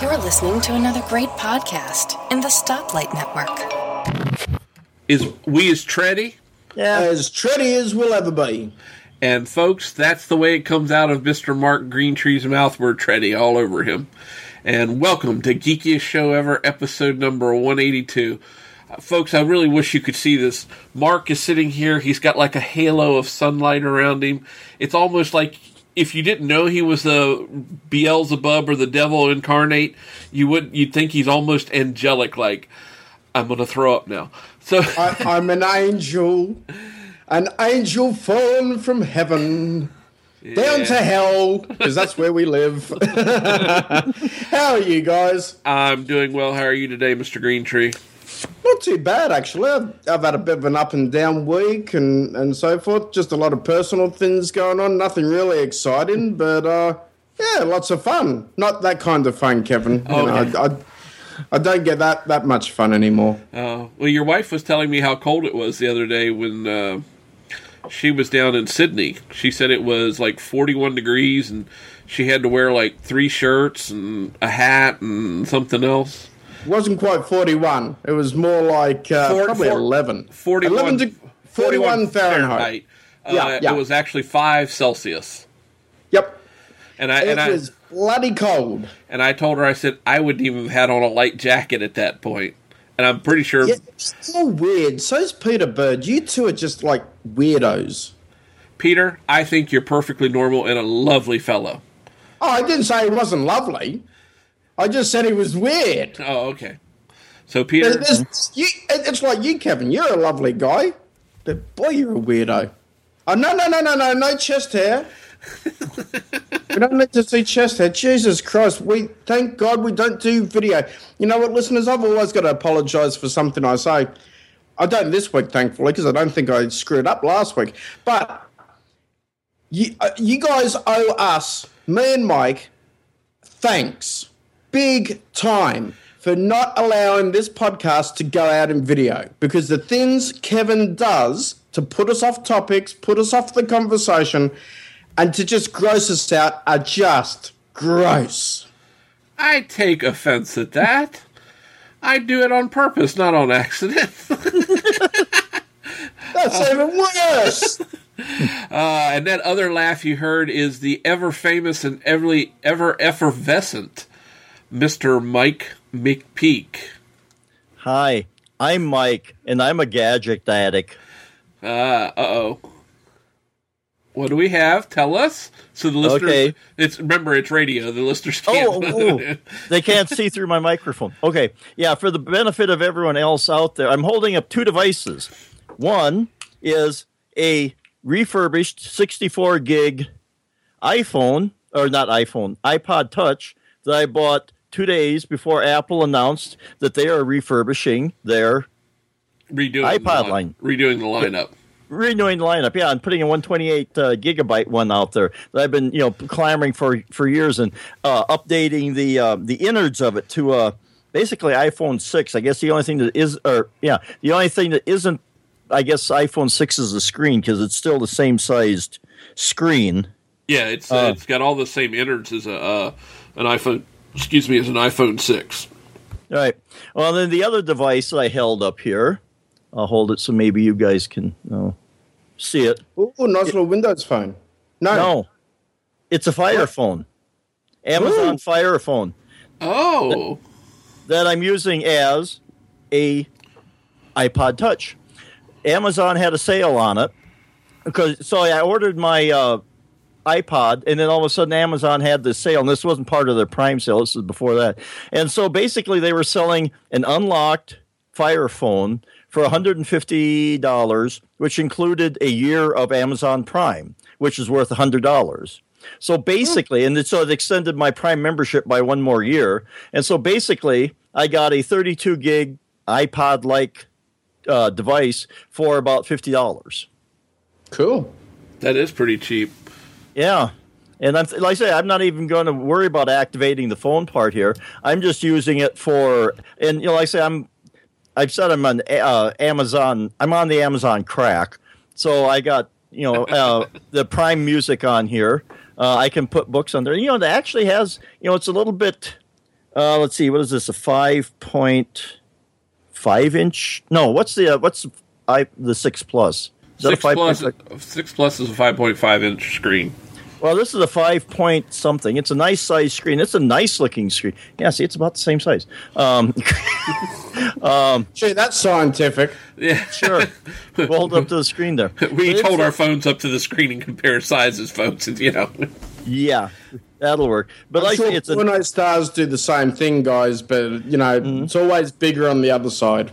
You're listening to another great podcast in the Stoplight Network. Is we as Treddy? Yeah. As tready as we'll ever be. And folks, that's the way it comes out of Mr. Mark Greentree's mouth. We're Treddy all over him. And welcome to Geekiest Show Ever, episode number 182. Uh, folks, I really wish you could see this. Mark is sitting here. He's got like a halo of sunlight around him. It's almost like if you didn't know he was a Beelzebub or the devil incarnate, you would you'd think he's almost angelic. Like I'm going to throw up now. So I, I'm an angel, an angel fallen from heaven down to hell, because that's where we live. How are you guys? I'm doing well. How are you today, Mr. Greentree? Not too bad, actually. I've, I've had a bit of an up and down week and, and so forth. Just a lot of personal things going on. Nothing really exciting, but uh, yeah, lots of fun. Not that kind of fun, Kevin. You know, I, I, I don't get that, that much fun anymore. Uh, well, your wife was telling me how cold it was the other day when uh, she was down in Sydney. She said it was like 41 degrees and she had to wear like three shirts and a hat and something else. It wasn't quite 41. It was more like uh, Four- probably four- 11. 41, 11 to, 41 Fahrenheit. Uh, Yeah, yeah. It was actually 5 Celsius. Yep. And I, It and I, was bloody cold. and I told her, I said, I wouldn't even have had on a light jacket at that point. And I'm pretty sure Yeah, it's so weird. So's Peter Bird. You two are just like weirdos. Peter, I think you're perfectly normal and a lovely fellow. Oh, I didn't say he wasn't lovely. I just said he was weird. Oh, okay. So Peter, you, it's like you, Kevin. You're a lovely guy, but boy, you're a weirdo. Oh no, no, no, no, no, no chest hair. we don't need to see chest hair. Jesus Christ! We thank God we don't do video. You know what, listeners? I've always got to apologise for something I say. I don't this week, thankfully, because I don't think I screwed up last week. But you, uh, you guys owe us, me and Mike, thanks big time for not allowing this podcast to go out in video because the things Kevin does to put us off topics, put us off the conversation, and to just gross us out are just gross. I take offense at that. I do it on purpose, not on accident. That's even worse. Uh, and that other laugh you heard is the ever famous and ever ever effervescent Mr. Mike McPeak. Hi, I'm Mike, and I'm a gadget addict. Uh oh. What do we have? Tell us. So the listeners Okay. it's remember it's radio, the listeners can't Oh, oh, they can't see through my microphone. Okay, yeah, for the benefit of everyone else out there, I'm holding up two devices. One is a refurbished 64 gig iPhone, or not iPhone, iPod Touch that I bought two days before Apple announced that they are refurbishing their redoing iPod the line. Redoing the lineup. renewing the lineup. Yeah, and putting a 128 uh, gigabyte one out there that I've been you know clamoring for for years and uh, updating the uh, the innards of it to uh, basically iPhone six. I guess the only thing that is or yeah the only thing that isn't I guess iPhone six is the screen because it's still the same sized screen. Yeah, it's uh, it's got all the same innards as a uh, an iPhone. Excuse me, as an iPhone six. All right. Well, then the other device I held up here, I'll hold it so maybe you guys can uh, see it. Ooh, nice little Windows phone. No, No, it's a Fire phone, Amazon Ooh. Fire phone. Oh, that I'm using as a iPod Touch. Amazon had a sale on it because so I ordered my uh, iPod, and then all of a sudden Amazon had this sale, and this wasn't part of their Prime sale. This was before that, and so basically they were selling an unlocked Fire phone for $150, which included a year of Amazon Prime, which is worth $100. So basically, and so it extended my Prime membership by one more year. And so basically, I got a 32 gig iPod like uh, device for about $50. cool. that is pretty cheap. Yeah. And I'm, like I say, I'm not even going to worry about activating the phone part here. I'm just using it for, and you know, like I say, I'm, I've said I'm on uh, Amazon. I'm on the Amazon crack, so I got you know uh, the Prime Music on here. Uh, I can put books on there. You know, it actually has you know it's a little bit Uh, let's see. What is this? A five point five inch? No. What's the uh, what's I the six plus? Is that a Six five plus, point- six plus is a 5.5 inch screen. Well, this is a five point something. It's a nice size screen. It's a nice looking screen. Yeah, see, it's about the same size. Um, Gee, that's scientific. Yeah, sure. we'll hold up to the screen there. we But hold our phones up to the screen and compare sizes, folks. And you know, Yeah, that'll work. But I'm like I sure say, it's a stars do the same thing, guys, but you know, Mm-hmm. it's always bigger on the other side.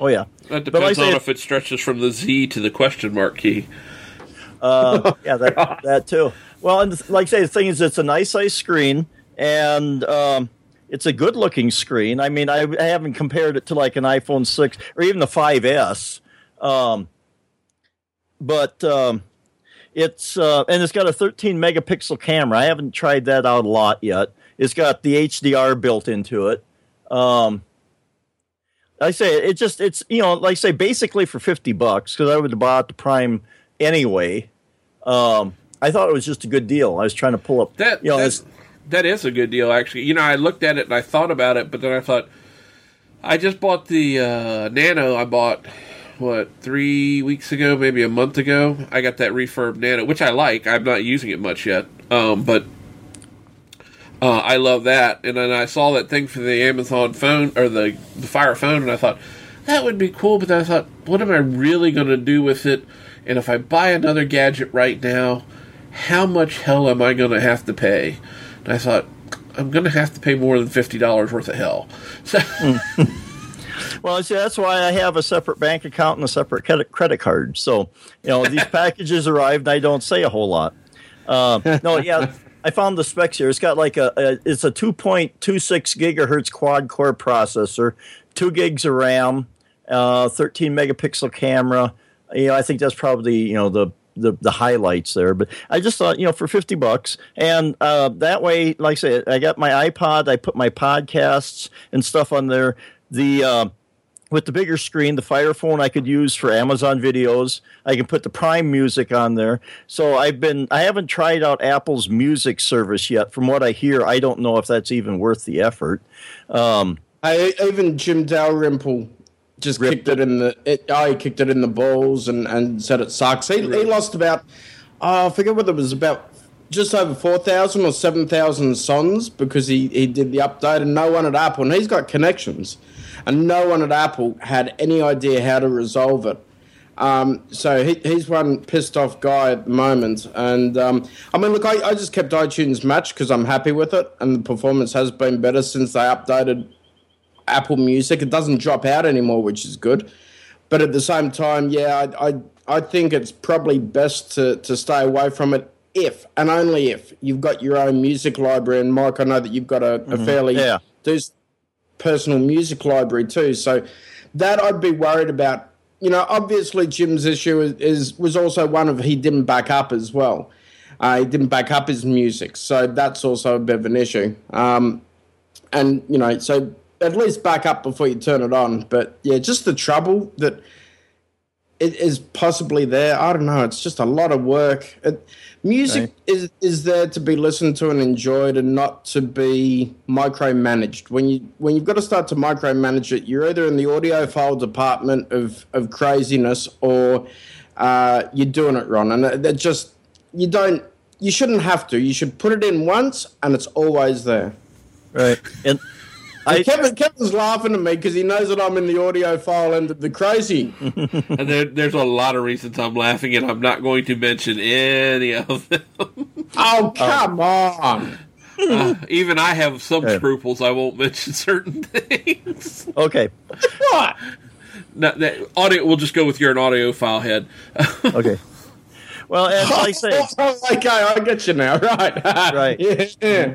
oh yeah. that But like depends on if it stretches from the Z to the question mark key. Uh, yeah, that that too. Well, and like I say, the thing is, it's a nice size screen, and um, it's a good looking screen. I mean, I, I haven't compared it to like an iPhone six or even the 5S, um, but um, it's uh, and it's got a 13 megapixel camera. I haven't tried that out a lot yet. It's got the HDR built into it. Um, I say it just it's you know like I say basically for fifty bucks because I would have bought the Prime anyway. Um, I thought it was just a good deal. I was trying to pull up That you know that's, that is a good deal, actually. You know, I looked at it and I thought about it, but then I thought I just bought the uh, Nano. I bought what three weeks ago, maybe a month ago. I got that refurb Nano, which I like. I'm not using it much yet, um, but uh, I love that. And then I saw that thing for the Amazon phone or the the Fire phone, and I thought that would be cool. But then I thought, what am I really going to do with it? And if I buy another gadget right now, how much hell am I going to have to pay? And I thought, I'm going to have to pay more than fifty dollars worth of hell. So, well, see, that's why I have a separate bank account and a separate credit credit card. So you know these packages arrive and I don't say a whole lot. Uh, no, yeah. I found the specs here. It's got like a, a it's a 2.26 gigahertz quad core processor, two gigs of RAM, uh, 13 megapixel camera. You know, I think that's probably you know the the, the highlights there. But I just thought you know for 50 bucks, and uh, that way, like I said, I got my iPod. I put my podcasts and stuff on there. The uh, with the bigger screen, the Fire Phone I could use for Amazon videos. I can put the Prime Music on there. So I've been I haven't tried out Apple's music service yet. From what I hear, I don't know if that's even worth the effort. Um, I, even Jim Dalrymple just Ripped kicked it in the it, oh, he kicked it in the balls and, and said it sucks. He, he lost about oh, I forget whether it was about just over four thousand or seven thousand sons because he, he did the update and no one at Apple and he's got connections and no one at Apple had any idea how to resolve it. Um, so he, he's one pissed off guy at the moment. And um, I mean, look, I, I just kept iTunes Match because I'm happy with it, and the performance has been better since they updated Apple Music. It doesn't drop out anymore, which is good. But at the same time, yeah, I, I, I think it's probably best to, to stay away from it if and only if you've got your own music library. And Mike, I know that you've got a, a fairly Yeah. personal music library too. So that I'd be worried about. You know, obviously Jim's issue is, is was also one of he didn't back up as well. Uh, he didn't back up his music, so that's also a bit of an issue. Um, and you know, so at least back up before you turn it on. But yeah, just the trouble that it is possibly there. I don't know. It's just a lot of work. It, music Right. is is there to be listened to and enjoyed, and not to be micromanaged. When you when you've got to start to micromanage it, you're either in the audiophile department of of craziness, or uh, you're doing it wrong. And that just you don't. You shouldn't have to. You should put it in once, and it's always there. right. And I Kevin, Kevin's laughing at me because he knows that I'm in the audio file end of the crazy. and there, there's a lot of reasons I'm laughing, and I'm not going to mention any of them. Oh, come on. Uh, even I have some Yeah. scruples. I won't mention certain things. okay, What? No, that audio. We'll just go with you're an audiophile head. okay. Well, and like I say, okay, I get you now. Right. Right. Yeah.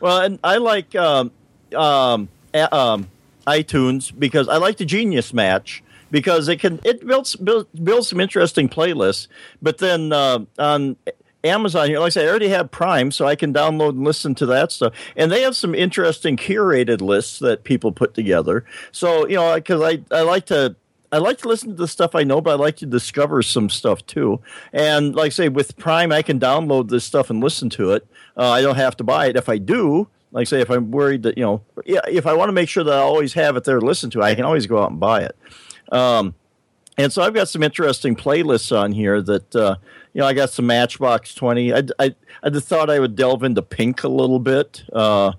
Well, and I like um, um, um, iTunes because I like the Genius Match because it can it builds builds, builds some interesting playlists. But then uh, on Amazon here, like I said, I already have Prime, so I can download and listen to that stuff. And they have some interesting curated lists that people put together. So you know, because I I like to. I like to listen to the stuff I know, but I like to discover some stuff too. And like I say, with Prime, I can download this stuff and listen to it. Uh, I don't have to buy it. If I do, like say, if I'm worried that you know, yeah, if I want to make sure that I always have it there to listen to, I can always go out and buy it. Um, and so I've got some interesting playlists on here that uh, you know I got some Matchbox Twenty. I, I I just thought I would delve into Pink a little bit. Uh,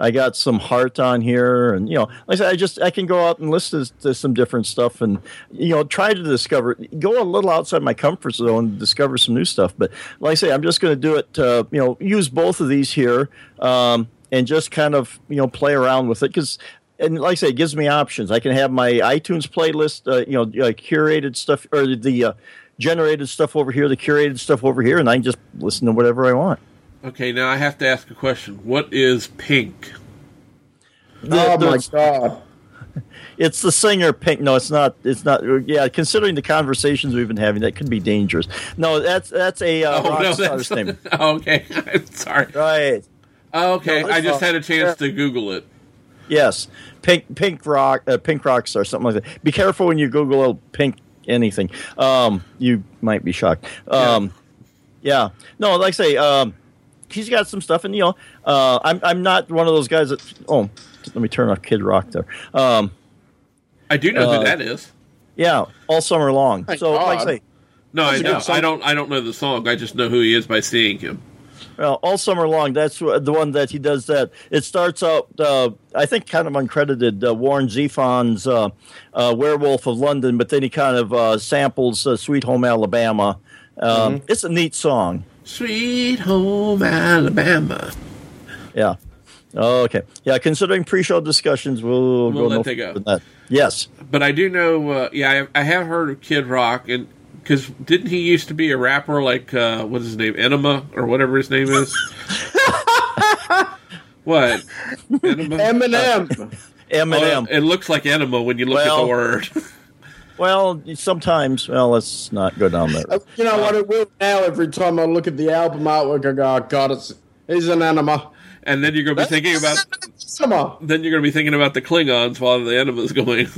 I got some Heart on here, and you know, like I said, I just I can go out and listen to, some different stuff, and you know, try to discover, go a little outside my comfort zone, and discover some new stuff. But like I say, I'm just going to do it. You know, use both of these here. Um, and just kind of you know play around with it because and like I say, it gives me options. I can have my iTunes playlist, uh, you know, uh, curated stuff or the uh, generated stuff over here, the curated stuff over here, and I can just listen to whatever I want. Okay, now I have to ask a question. What is Pink? oh my god! It's the singer Pink. No, it's not. It's not. Yeah, considering the conversations we've been having, that could be dangerous. No, that's that's a uh, rock star's name. okay. Sorry. Right. Okay, No, I just had a chance to Google it. Yes, pink pink rock uh, pink rock star something like that. Be careful when you Google pink anything. Um, you might be shocked. Um, yeah. No, like I say, um, he's got some stuff, and you know, uh, I'm I'm not one of those guys that. Oh, let me turn off Kid Rock there. Um, I do know uh, who that is. yeah, all summer long. Thank so, like I say, No, I know. I don't. I don't know the song. I just know who he is by seeing him. Well, all summer long. That's the one that he does. That it starts out, uh, I think, kind of uncredited. Uh, Warren Zevon's uh, uh, "Werewolf of London," but then he kind of uh, samples uh, "Sweet Home Alabama." Um, It's a neat song. Sweet home Alabama. Yeah. Okay. Yeah. Considering pre-show discussions, we'll, We'll go let no they go. that. Yes. But I do know. Uh, yeah, I, I have heard of Kid Rock, and because didn't he used to be a rapper like uh, what's his name, Enema or whatever his name is? what? Enema. Eminem. Eminem. Oh, it looks like enema when you look at the word. well, sometimes. Well, let's not go down there. Uh, you know what? It will now. Every time I look at the album artwork, I go, "Oh God, it's he's an anima." And then you're going to be thinking about. Anima. Then you're going to be thinking about the Klingons while the enema is going.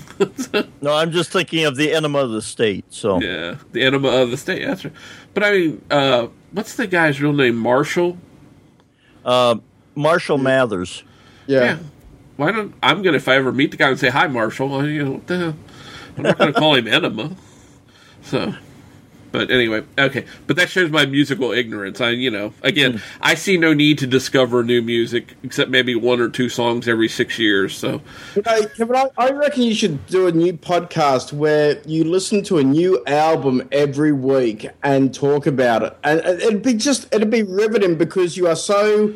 No, I'm just thinking of the enema of the state. So yeah, the enema of the state. That's right. But I mean, uh, what's the guy's real name? Marshall. Marshall Mathers. Yeah. Yeah. Why don't I'm gonna if I ever meet the guy and say hi, Marshall? I, you know what the hell? I'm not gonna call him enema. So, but anyway, okay. But that shows my musical ignorance. I, you know, again, hmm. I see no need to discover new music except maybe one or two songs every six years. So, You know, Kevin, I, I reckon you should do a new podcast where you listen to a new album every week and talk about it, and and it'd be just it'd be riveting because you are so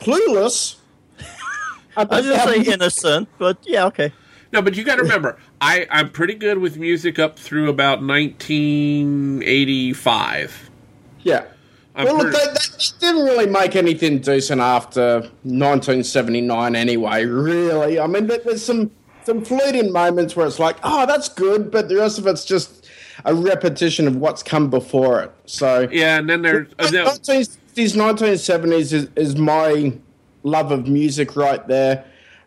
clueless. I was just saying innocent, but yeah, okay. no, but you got to remember, I I'm pretty good with music up through about 1985. Yeah. I'm well, pretty- they, they didn't really make anything decent after 1979 anyway, really. I mean, there's some, some fleeting moments where it's like, oh, that's good, but the rest of it's just a repetition of what's come before it. So, Yeah, and then there's uh, 1960s, 1970s is, is my love of music right there.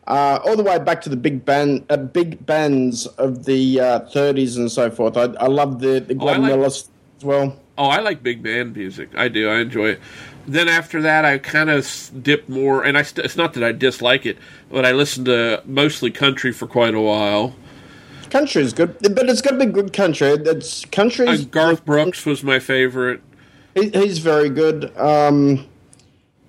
Uh, all the way back to the big band, uh, big bands of the uh, 30s and so forth. I, I love the the Oh, Glenn like- Miller as well. Oh, I like big band music. I do. I enjoy it. Then after that, I kind of dipped more, and I st- it's not that I dislike it, but I listened to mostly country for quite a while. Country is good, but it's got to be good country. It's country. Uh, Garth Brooks was my favorite. He, he's very good. Um,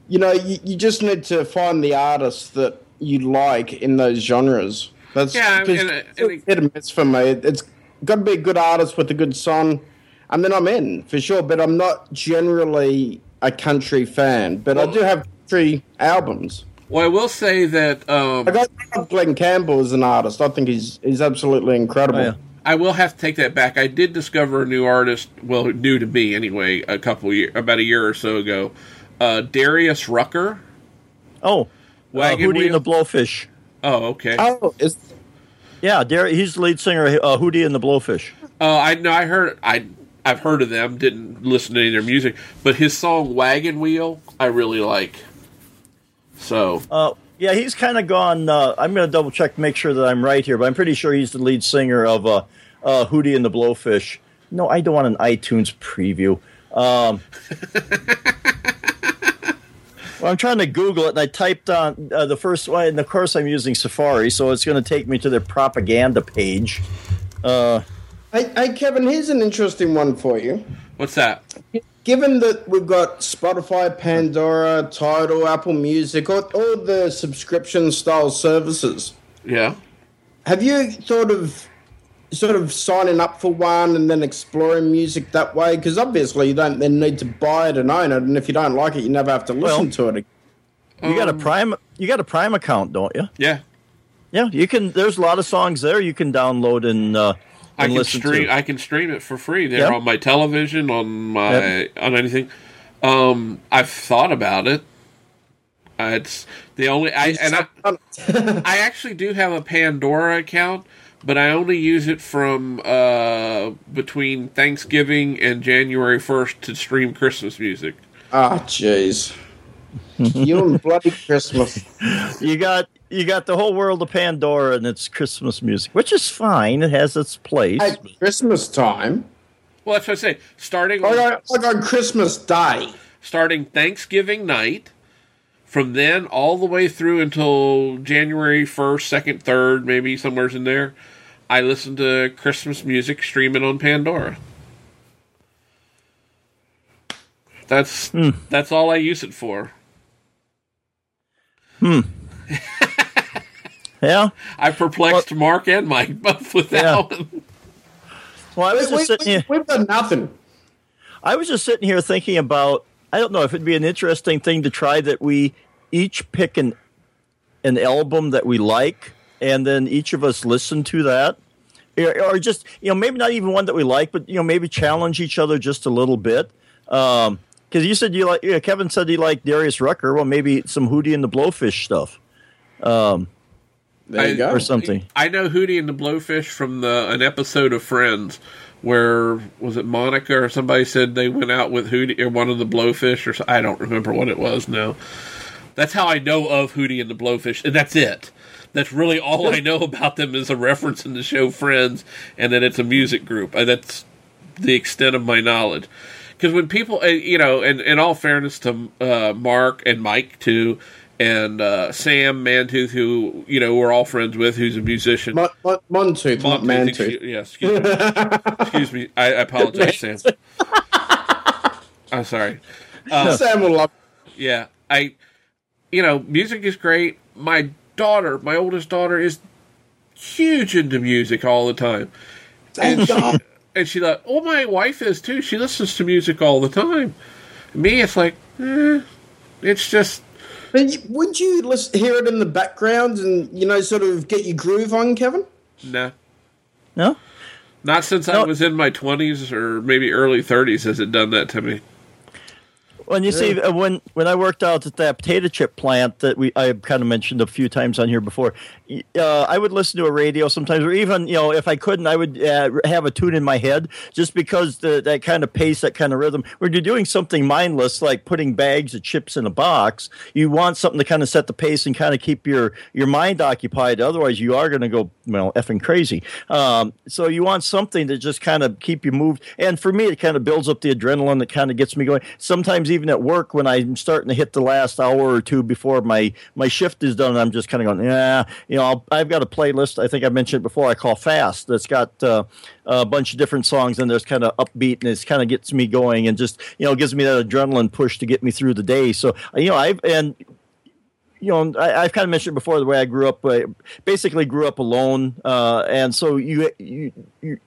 you know, you, you just need to find the artist that you like in those genres. That's Yeah, because and- it's and- a hit and miss for me. It, it's got to be a good artist with a good song, and then I'm in for sure. But I'm not generally a country fan. But I do have country albums. Well, I will say that um, I love Glen Campbell as an artist. I think he's he's absolutely incredible. Oh, yeah. I will have to take that back. I did discover a new artist, well, new to me anyway, a couple year, about a year or so ago. Uh, Darius Rucker. Oh, uh, Wagon Hootie and the Blowfish. Oh, okay. Oh, is Yeah, Dar- he's the lead singer. of Uh, Hootie and the Blowfish. Uh, I know. I heard. I I've heard of them. Didn't listen to any of their music, but his song "Wagon Wheel" I really like. So Uh, yeah, he's kind of gone. Uh, I'm going to double check to make sure that I'm right here, but I'm pretty sure he's the lead singer of uh, uh, Hootie and the Blowfish. No, I don't want an iTunes preview. Um, Well, I'm trying to Google it, and I typed on uh, the first one, and of course I'm using Safari, so it's going to take me to their propaganda page. Uh, Hey, hey, Kevin, here's an interesting one for you. What's that? Given that we've got Spotify, Pandora, Tidal, Apple Music, all, all the subscription style services, Yeah. have you thought of sort of signing up for one and then exploring music that way? Because obviously you don't then need to buy it and own it, and if you don't like it, you never have to listen Well- to it. again. you got a Um, Prime, you got a Prime account, don't you? Yeah. Yeah, you can. There's a lot of songs there you can download and, uh, I can listen stream. to. I can stream it for free there Yeah. on my television, on my on anything. Um, I've thought about it. Uh, it's the only I and I, I actually do have a Pandora account, but I only use it from uh, between Thanksgiving and January first to stream Christmas music. Ah, jeez. you and bloody Christmas. You got you got the whole world of Pandora and its Christmas music, which is fine. It has its place. At Christmas time, Well, that's what I say. Starting like on, on, like on Christmas Day. starting Thanksgiving night, from then all the way through until January 1st, 2nd, 3rd, maybe somewhere's in there, I listen to Christmas music streaming on Pandora. That's that's all I use it for. Hmm. yeah. I perplexed Mark and Mike both with that Yeah. one. Well, I was We, just we, sitting here. we, we've got nothing. I was just sitting here thinking about. I don't know if it'd be an interesting thing to try that we each pick an an album that we like, and then each of us listen to that, or, or just you know maybe not even one that we like, but you know maybe challenge each other just a little bit. Um, because you said you like, yeah, Kevin said he liked Darius Rucker. Well, maybe some Hootie and the Blowfish stuff um, There I- go. or something. I know Hootie and the Blowfish from the an episode of Friends where was it Monica or somebody said they went out with Hootie or one of the Blowfish or I don't remember what it was now. That's how I know of Hootie and the Blowfish, and that's it. That's really all I know about them is a reference in the show Friends, and that it's a music group. And that's the extent of my knowledge. Because when people, uh, you know, and in all fairness to uh, Mark and Mike too, and uh, Sam Mantooth, who you know we're all friends with, who's a musician. Mon- Mon- Montooth, not Montooth, Mantooth. excuse- Yeah, excuse me. excuse me. I, I apologize, Sam. I'm sorry. Sam will love Yeah, I, you know, music is great. My daughter, my oldest daughter, is huge into music all the time, Thank God. and she like, oh, my wife is too. She listens to music all the time. Me, it's like, eh, it's just But you- would you listen, hear it in the background and, you know, sort of get your groove on, Kevin? nah. No, Not since I was in my twenties or maybe early thirties has it done that to me. When you see uh, when when I worked out at that potato chip plant that we I kind of mentioned a few times on here before, uh, I would listen to a radio sometimes, or even you know if I couldn't, I would uh, have a tune in my head just because the that kind of pace, that kind of rhythm. When you're doing something mindless like putting bags of chips in a box, you want something to kind of set the pace and kind of keep your your mind occupied. Otherwise, you are going to go well effing crazy. Um, so you want something to just kind of keep you moved. And for me, it kind of builds up the adrenaline that kind of gets me going. Sometimes even at work when I'm starting to hit the last hour or two before my my shift is done, I'm just kind of going, yeah, you know, I'll, I've got a playlist. I think I mentioned before. I call Fast. That's got uh, a bunch of different songs and there's kind of upbeat and it kind of gets me going and just you know gives me that adrenaline push to get me through the day. So you know, I've and you know, I, I've kind of mentioned before the way I grew up. I basically grew up alone, uh, and so you, you,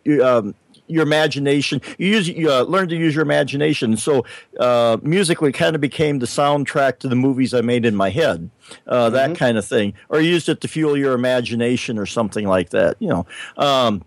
you um, your imagination. You use, you uh, learn to use your imagination. So uh, musically, kind of became the soundtrack to the movies I made in my head, uh, that kind of thing, or used it to fuel your imagination or something like that. You know. Um,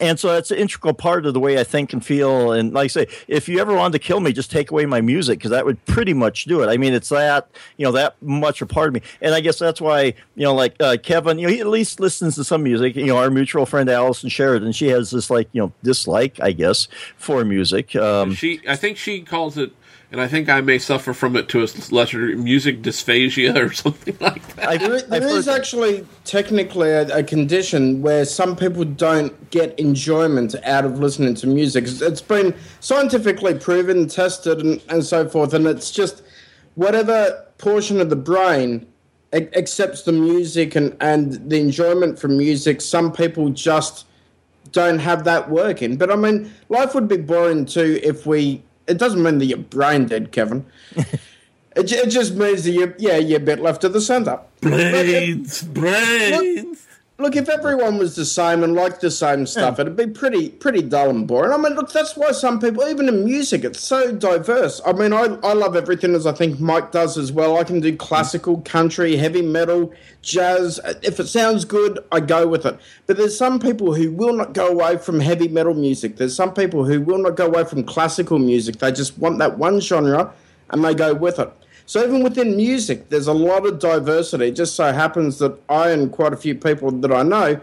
and so that's an integral part of the way I think and feel. And like I say, if you ever wanted to kill me, just take away my music because that would pretty much do it. I mean, it's that you know that much a part of me. And I guess that's why you know, like uh, Kevin, you know, he at least listens to some music. You know, our mutual friend Allison Sheridan, she has this like you know dislike, I guess, for music. Um, She, I think she calls it, and I think I may suffer from it to a lesser music dysphagia or something like that. There, there is actually technically a, a condition where some people don't get enjoyment out of listening to music. It's- It's been scientifically proven, tested, and, and so forth, and it's just whatever portion of the brain a- accepts the music and, and the enjoyment from music, some people just don't have that working. But I mean, life would be boring too if we. It doesn't mean that you're brain dead, Kevin. it, it just means that you, yeah, you're a bit left of the centre. Brains, brains. Look, if everyone was the same and liked the same stuff, it'd be pretty pretty dull and boring. I mean, look, that's why some people, even in music, it's so diverse. I mean, I, I love everything as I think Mike does as well. I can do classical, country, heavy metal, jazz. If it sounds good, I go with it. But there's some people who will not go away from heavy metal music. There's some people who will not go away from classical music. They just want that one genre and they go with it. So even within music, there's a lot of diversity. It just so happens that I and quite a few people that I know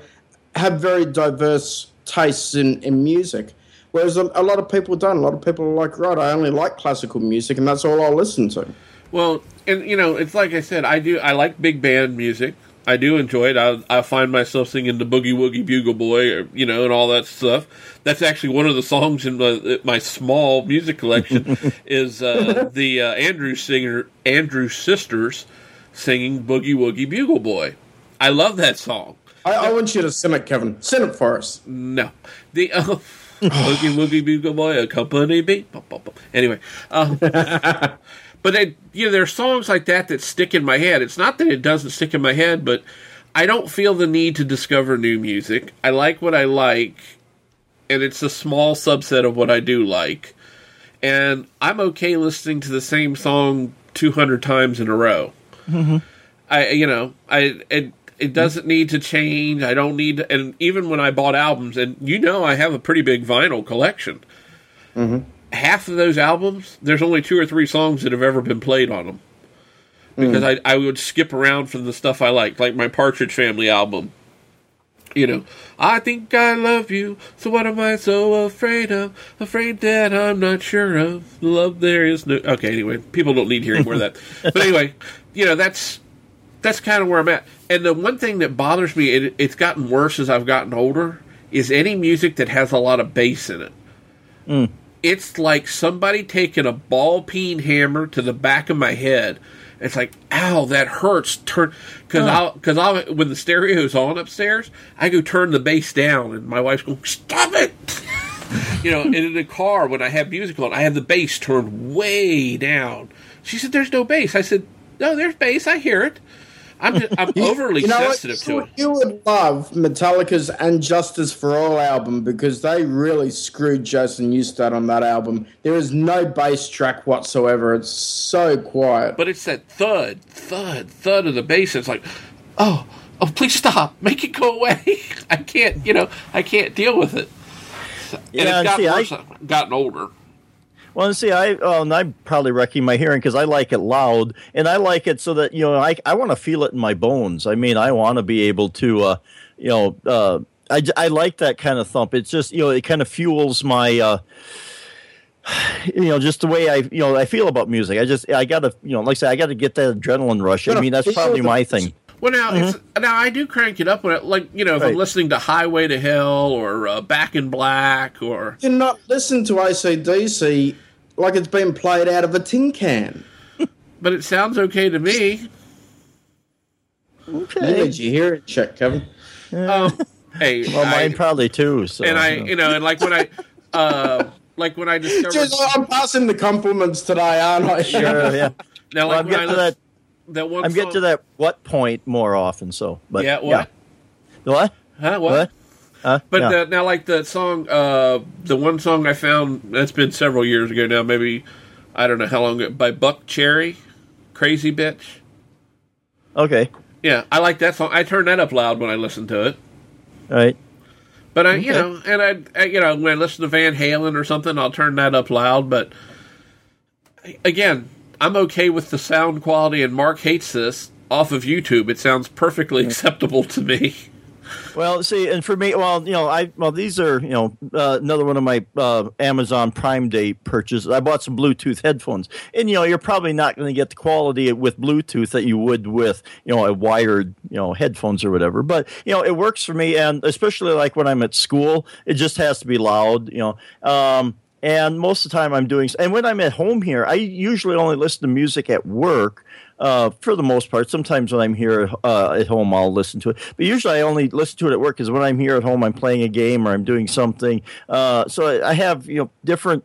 have very diverse tastes in, in music. Whereas a, a lot of people don't. A lot of people are like, right, I only like classical music and that's all I'll listen to. Well, and you know, it's like I said, I do. I like big band music. I do enjoy it. I, I find myself singing the Boogie Woogie Bugle Boy, or, you know, and all that stuff. That's actually one of the songs in my, my small music collection. is uh, the uh, Andrew singer Andrew sisters singing Boogie Woogie Bugle Boy. I love that song. I, I want you to sing it, Kevin. Sing it for us. No, the uh, Boogie Woogie Bugle Boy, accompany me. Anyway, uh, but it, you know, there are songs like that that stick in my head. It's not that it doesn't stick in my head, but I don't feel the need to discover new music. I like what I like, and it's a small subset of what I do like. And I'm okay listening to the same song 200 times in a row. Mm-hmm. I, you know, I it it doesn't need to change. I don't need, to, and even when I bought albums, and you know, I have a pretty big vinyl collection. Mm-hmm. Half of those albums, there's only two or three songs that have ever been played on them. Because hmm. I, I would skip around from the stuff I like, like my Partridge Family album. You know, I think I love you, so what am I so afraid of? Afraid that I'm not sure of. Love there is no. Okay, anyway, people don't need hearing more of that. But anyway, you know, that's that's kind of where I'm at. And the one thing that bothers me, it, it's gotten worse as I've gotten older, is any music that has a lot of bass in it. Hmm. It's like somebody taking a ball peen hammer to the back of my head. It's like, ow, that hurts. Turn because I'll because I'll when the stereo's on upstairs, I go turn the bass down, and my wife's going, stop it. you know, and in the car when I have music on, I have the bass turned way down. She said, "There's no bass." I said, "No, there's bass. I hear it." I'm just, I'm overly You know what? sensitive to it. You would love Metallica's and Justice for All album because they really screwed Jason Newsted on that album. There is no bass track whatsoever. It's so quiet. But it's that thud, thud, thud of the bass. It's like, oh, oh, please stop, make it go away. I can't, you know, I can't deal with it. And Yeah, it's gotten see, worse. I've gotten older. Well, see, I well, and I'm probably wrecking my hearing because I like it loud, and I like it so that you know I I want to feel it in my bones. I mean, I want to be able to, uh, you know, uh, I I like that kind of thump. It's just you know it kind of fuels my. Uh, you know, just the way I, you know, I feel about music. I just, I gotta, you know, like I said, I gotta get that adrenaline rush. I mean, that's probably the my thing. Well, now, it's, now I do crank it up when, it, like, you know, if I'm listening to Highway to Hell or uh, Back in Black or You not listen to AC/DC like it's been played out of a tin can. but it sounds okay to me. You Okay. need your hearing check, Kevin. Um, hey, Well, I- mine probably too. So, and I, you know. you know, and like when I, uh, like when I discovered Jeez, I'm passing the compliments today, aren't I? sure, yeah. now, Well, like I'm when I getting to that. that one, I'm getting to that what point more often. So, but Yeah, what? yeah. What? Huh? What? What? Uh, But yeah. the, now, like the song, uh, the one song I found that's been several years ago now, maybe I don't know how long ago, by Buckcherry, "Crazy Bitch." okay, Yeah, I like that song. I turn that up loud when I listen to it. all right. But I, you know, and I, I, you know, when I listen to Van Halen or something, I'll turn that up loud. But again, I'm okay with the sound quality, and Mark hates this off of YouTube. It sounds perfectly acceptable to me. Well, see, and for me, well, you know, I well, these are you know uh, another one of my uh, Amazon Prime Day purchases. I bought some Bluetooth headphones, and you know, you're probably not going to get the quality with Bluetooth that you would with you know a wired you know headphones or whatever. But you know, it works for me, and especially like when I'm at school, it just has to be loud, you know. Um, and most of the time I'm doing. And when I'm at home here, I usually only listen to music at work. Uh, for the most part, sometimes when I'm here uh, at home, I'll listen to it. But usually, I only listen to it at work because when I'm here at home, I'm playing a game or I'm doing something. Uh, so I have you know different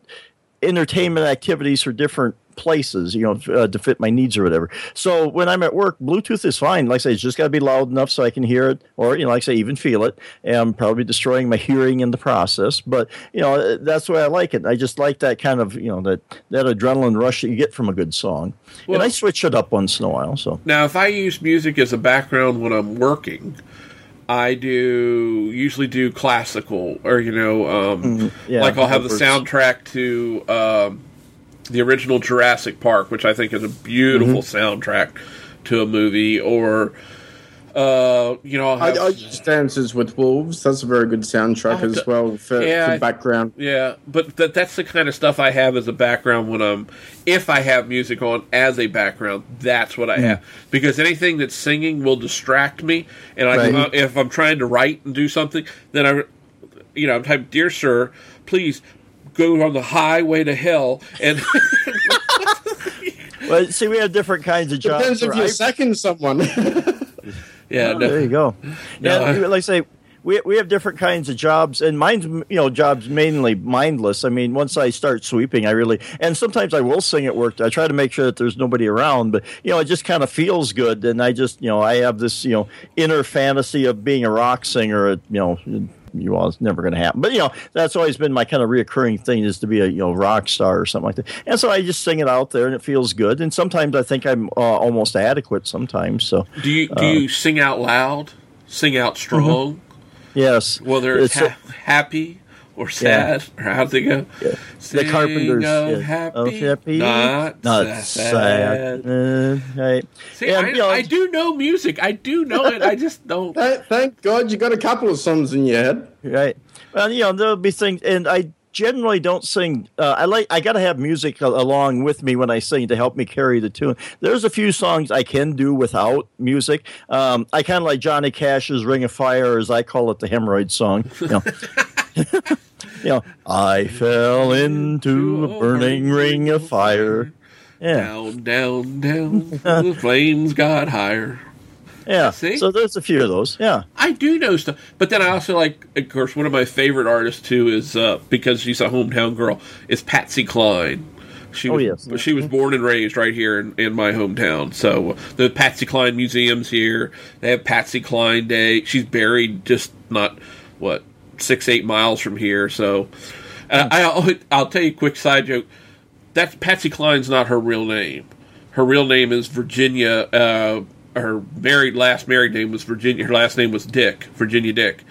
entertainment activities for different places, you know, uh, to fit my needs or whatever. So when I'm at work, Bluetooth is fine. Like I say, it's just got to be loud enough so I can hear it, or you know, like I say, even feel it. And I'm probably destroying my hearing in the process, but you know, that's the way I like it. I just like that kind of you know that that adrenaline rush that you get from a good song. Well, and I switch it up once in a while. So now, if I use music as a background when I'm working. I do usually do classical, or you know, um, mm-hmm. yeah, like I'll have the soundtrack to um, the original Jurassic Park, which I think is a beautiful mm-hmm. soundtrack to a movie, or uh, you know, have, I, I Dances with Wolves. That's a very good soundtrack as well for, yeah, for background. Yeah, but that that's the kind of stuff I have as a background when I'm if I have music on as a background. That's what I mm. have because anything that's singing will distract me, and I, right. if I'm trying to write and do something, then I, you know, I'm type, dear sir, please go on the highway to hell and. well, see, we have different kinds of jobs. Depends if you're I... second someone. yeah, oh, no. there you go. No, yeah, like I say, we we have different kinds of jobs, and mine's you know jobs mainly mindless. I mean, once I start sweeping, I really and sometimes I will sing at work. I try to make sure that there's nobody around, but you know, it just kind of feels good, and I just you know I have this you know inner fantasy of being a rock singer. at You know, you all it's never going to happen. But you know, that's always been my kind of reoccurring thing is to be a you know rock star or something like that. And so I just sing it out there, and it feels good. And sometimes I think I'm uh, almost adequate. Sometimes. So do you do uh, you sing out loud? Sing out strong? Mm-hmm. Yes. Whether it's, it's ha- happy or sad, yeah. or how'd they go? Yeah. the Carpenters. Of yeah. happy, of happy, not, not sad. sad. Uh, right. See, and, I, you know, I, do know music. I do know it. I just don't. Thank God you got a couple of songs in your head. Right. Well, you know, there'll be things, and I generally don't sing. Uh, I like. I got to have music along with me when I sing to help me carry the tune. There's a few songs I can do without music. Um, I kind of like Johnny Cash's "Ring of Fire," as I call it, the hemorrhoid song. You know. you know, I fell into a burning ring of fire. Yeah. Down, down, down. the flames got higher. Yeah. See? So there's a few of those. Yeah. I do know stuff. But then I also like, of course, one of my favorite artists too is uh, because she's a hometown girl is Patsy Cline. She oh, was, yes. She was born and raised right here in, in my hometown. So the Patsy Cline Museum's here. They have Patsy Cline Day. She's buried just not what six eight miles from here. So uh, I, I'll tell you a quick side joke. That Patsy Cline's not her real name. Her real name is Virginia. Uh, her married last married name was Virginia. Her last name was Dick, Virginia Dick.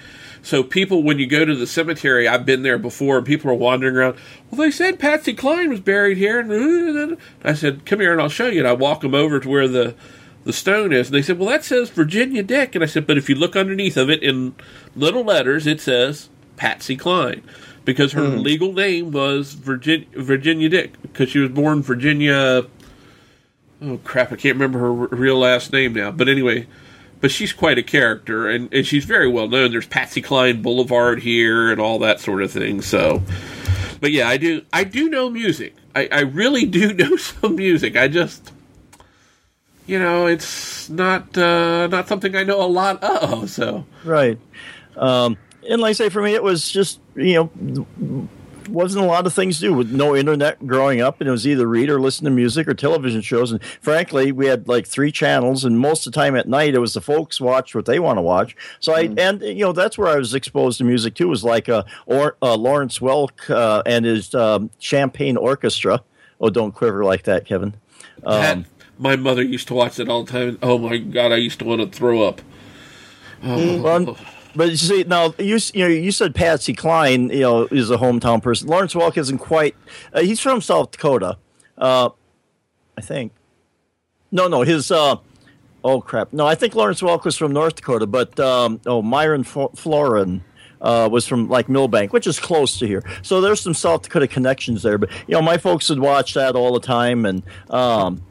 So people, when you go to the cemetery, I've been there before, and people are wandering around. Well, they said Patsy Cline was buried here, and I said, "Come here, and I'll show you." And I walk them over to where the the stone is. And they said, well, that says Virginia Dick. And I said, but if you look underneath of it in little letters, it says Patsy Cline because her mm. legal name was Virginia, Virginia Dick because she was born Virginia. Oh crap! I can't remember her real last name now. But anyway, but she's quite a character, and, and she's very well known. There's Patsy Cline Boulevard here, and all that sort of thing. So, but yeah, I do I do know music. I, I really do know some music. I just you know, it's not uh, not something I know a lot of. So right, um, and like I say, for me, it was just you know wasn't a lot of things to do with no internet growing up, and it was either read or listen to music or television shows. And frankly, we had like three channels, and most of the time at night, it was the folks watch what they want to watch. So I mm. and you know that's where I was exposed to music too. Was like uh, or uh, Lawrence Welk uh, and his um, Champagne Orchestra. Oh, don't quiver like that, Kevin. Um, my mother used to watch it all the time. Oh my god, I used to want to throw up. Oh. Well, but you see, now you you know you said Patsy Cline, you know, is a hometown person. Lawrence Welk isn't quite. Uh, he's from South Dakota, uh, I think. No, no, his. Uh, oh crap! No, I think Lawrence Welk was from North Dakota, but um, oh, Myron Floren. Uh, was from like Milbank, which is close to here. So there's some South Dakota connections there. But you know, my folks would watch that all the time, and um,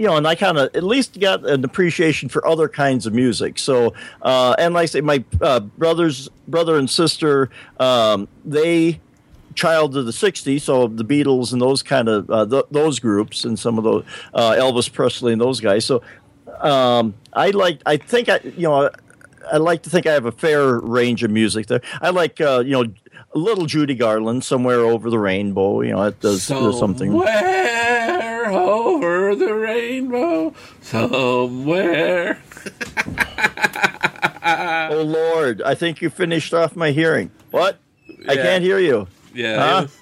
you know, and I kind of at least got an appreciation for other kinds of music. So, uh, and like I say, my uh, brothers, brother and sister, um, they child of the '60s, so the Beatles and those kind of uh, th- those groups, and some of those uh, Elvis Presley and those guys. So um, I like. I think I you know. I like to think I have a fair range of music there. I like, uh, you know, a little Judy Garland, somewhere over the rainbow. You know, it does, does something. Somewhere over the rainbow, somewhere. Oh Lord, I think you finished off my hearing. What? I can't hear you. Yeah, Huh? was-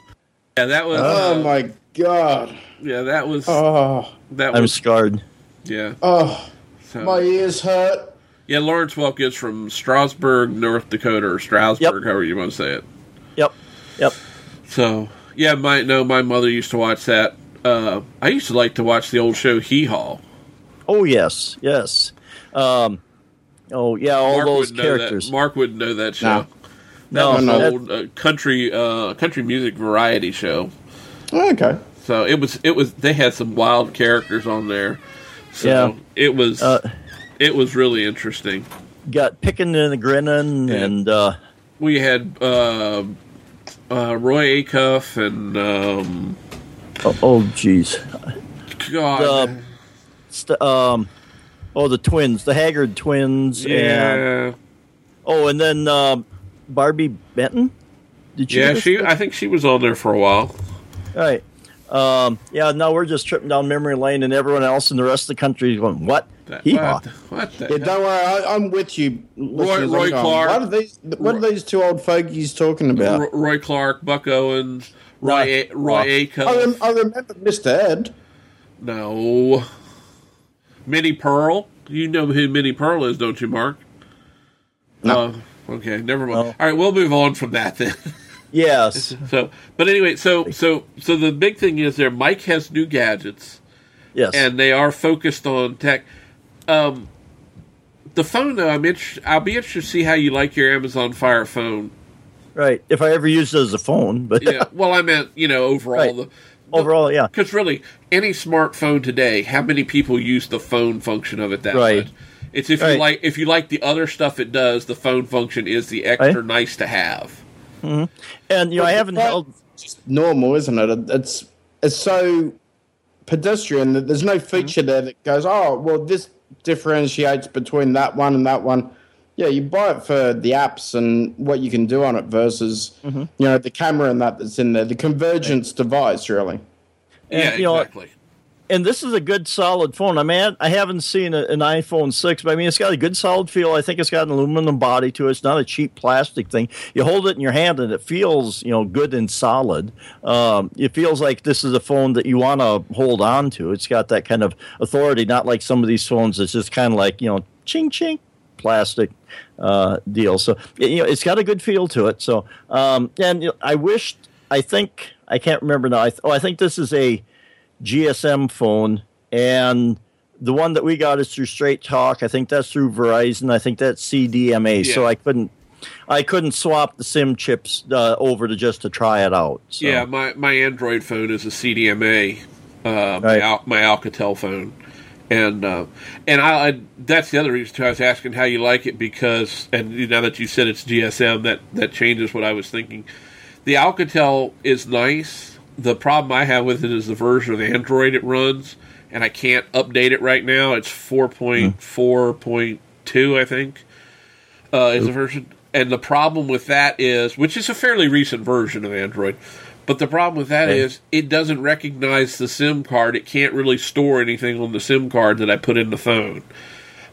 yeah, that was. Oh uh, my god. Yeah, that was. Oh, that I'm scarred. Yeah. oh, So, my ears hurt. yeah, Lawrence Welk is from Strasburg, North Dakota, or Strasburg, however you want to say it. Yep. Yep. So yeah, my no, my mother used to watch that. Uh, I used to like to watch the old show Hee Haw. Oh yes, yes. Um, oh yeah, all Mark those characters. Mark wouldn't know that show. No. That No, was no, an old uh, country uh, country music variety show. Okay. So it was it was they had some wild characters on there. So Yeah. it was Uh, it was really interesting. got picking and grinning, Yeah. and uh, We had uh, uh, Roy Acuff and um, oh, oh geez, God, The- St- um, oh the twins, the Haggard twins, and yeah, oh, and then uh, Barbi Benton. Did you yeah. just- She I think she was on there for a while. Right. Um, yeah, now we're just tripping down memory lane, and everyone else in the rest of the country is going, "What? That- Hee-haw." what, what the Yeah, don't worry, I, I'm with you. listeners. Roy I'm Clark. What are these? What are these two old fogies talking about? R- Roy Clark, Buck Owens, Roy A- Roy I, Acuff. rem- I remember Mr. Ed. No. Minnie Pearl. You know who Minnie Pearl is, don't you, Mark? No. Uh, okay, never mind. No. All right, we'll move on from that then. Yes. so, but anyway, so so so the big thing is there. Mike has new gadgets, Yes. and they are focused on tech. Um, the phone, though, I'm inter- I'll be interested to see how you like your Amazon Fire phone. Right. If I ever used it as a phone, but Yeah, well, I meant you know overall Right. the overall, yeah. Because really, any smartphone today, how many people use the phone function of it that Right. much? It's if you like if you like the other stuff it does, the phone function is the extra Right. nice to have. Mm-hmm. And you know, I haven't held. Just normal, isn't it? It's it's so pedestrian that there's no feature there that goes, oh, well, this differentiates between that one and that one. Yeah, you buy it for the apps and what you can do on it versus, Mm-hmm. you know, the camera and that that's in there, the convergence device, really. yeah, you know, exactly. And this is a good solid phone. I mean, I haven't seen a, an iPhone six, but I mean, it's got a good solid feel. I think it's got an aluminum body to it. It's not a cheap plastic thing. You hold it in your hand, and it feels, you know, good and solid. Um, it feels like this is a phone that you want to hold on to. It's got that kind of authority, not like some of these phones that's just kind of like, you know, ching ching plastic uh, deal. So you know, it's got a good feel to it. So um, and you know, I wished. I think I can't remember now. I th- oh, I think this is a GSM phone, and the one that we got is through Straight Talk. I think that's through Verizon. I think that's CDMA. So I couldn't. I couldn't swap the SIM chips uh, over to just to try it out. So. Yeah, my my Android phone is a CDMA, uh, my, Al- my Alcatel phone, and uh, and I, I that's the other reason too. I was asking how you like it because, and now that you said it's GSM, that that changes what I was thinking. The Alcatel is nice. The problem I have with it is the version of Android it runs, and I can't update it right now. It's four point four point two, I think, uh, is the version. And the problem with that is, which is a fairly recent version of Android, but the problem with that is it doesn't recognize the SIM card. It can't really store anything on the SIM card that I put in the phone.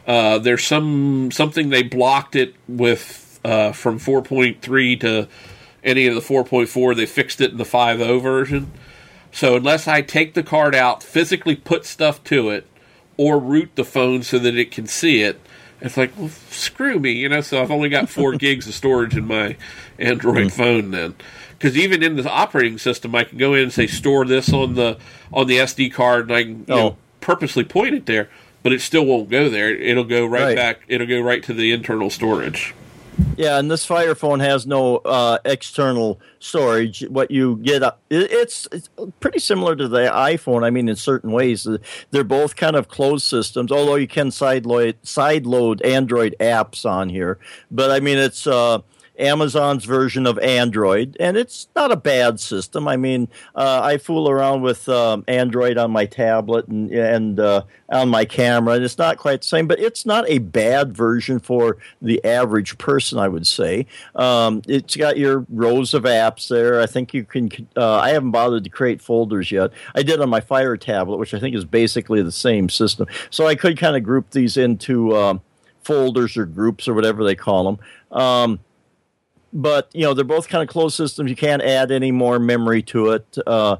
Uh, there's some something they blocked it with uh, from 4.3 to any of the 4.4. They fixed it in the 5.0 version. So unless I take the card out, physically put stuff to it, or root the phone so that it can see it, it's like, well, screw me, you know. So I've only got four gigs of storage in my Android phone then, because even in the operating system, I can go in and say store this on the on the SD card, and I can you Oh. know, purposely point it there, but it still won't go there. It'll go right, Right. back. It'll go right to the internal storage. Yeah, and this Fire phone has no uh, external storage. What you get, uh, it's, it's pretty similar to the iPhone. I mean, in certain ways, they're both kind of closed systems. Although you can side load side load Android apps on here, but I mean, it's uh, Amazon's version of Android, and it's not a bad system. I mean, uh, I fool around with um, Android on my tablet and and uh, on my camera, and it's not quite the same, but it's not a bad version for the average person, I would say. Um, it's got your rows of apps there. I think you can. Uh, I haven't bothered to create folders yet. I did on my Fire tablet, which I think is basically the same system, so I could kind of group these into. Um, folders or groups or whatever they call them. Um, but you know they're both kind of closed systems. You can't add any more memory to it. Uh,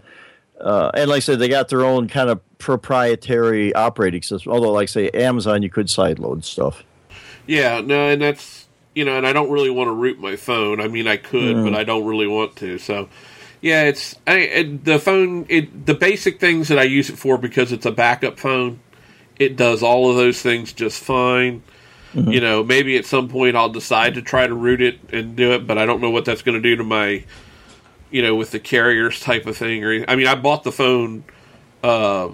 uh, and like I said, they got their own kind of proprietary operating system. Although, like I say, Amazon, you could sideload stuff. Yeah, no, and that's you know, and I don't really want to root my phone. I mean, I could, mm. but I don't really want to. So, yeah, it's I, it, the phone. It the basic things that I use it for because it's a backup phone. It does all of those things just fine. Mm-hmm. You know, maybe at some point I'll decide to try to root it and do it, but I don't know what that's going to do to my, you know, with the carriers type of thing. Or I mean, I bought the phone, uh,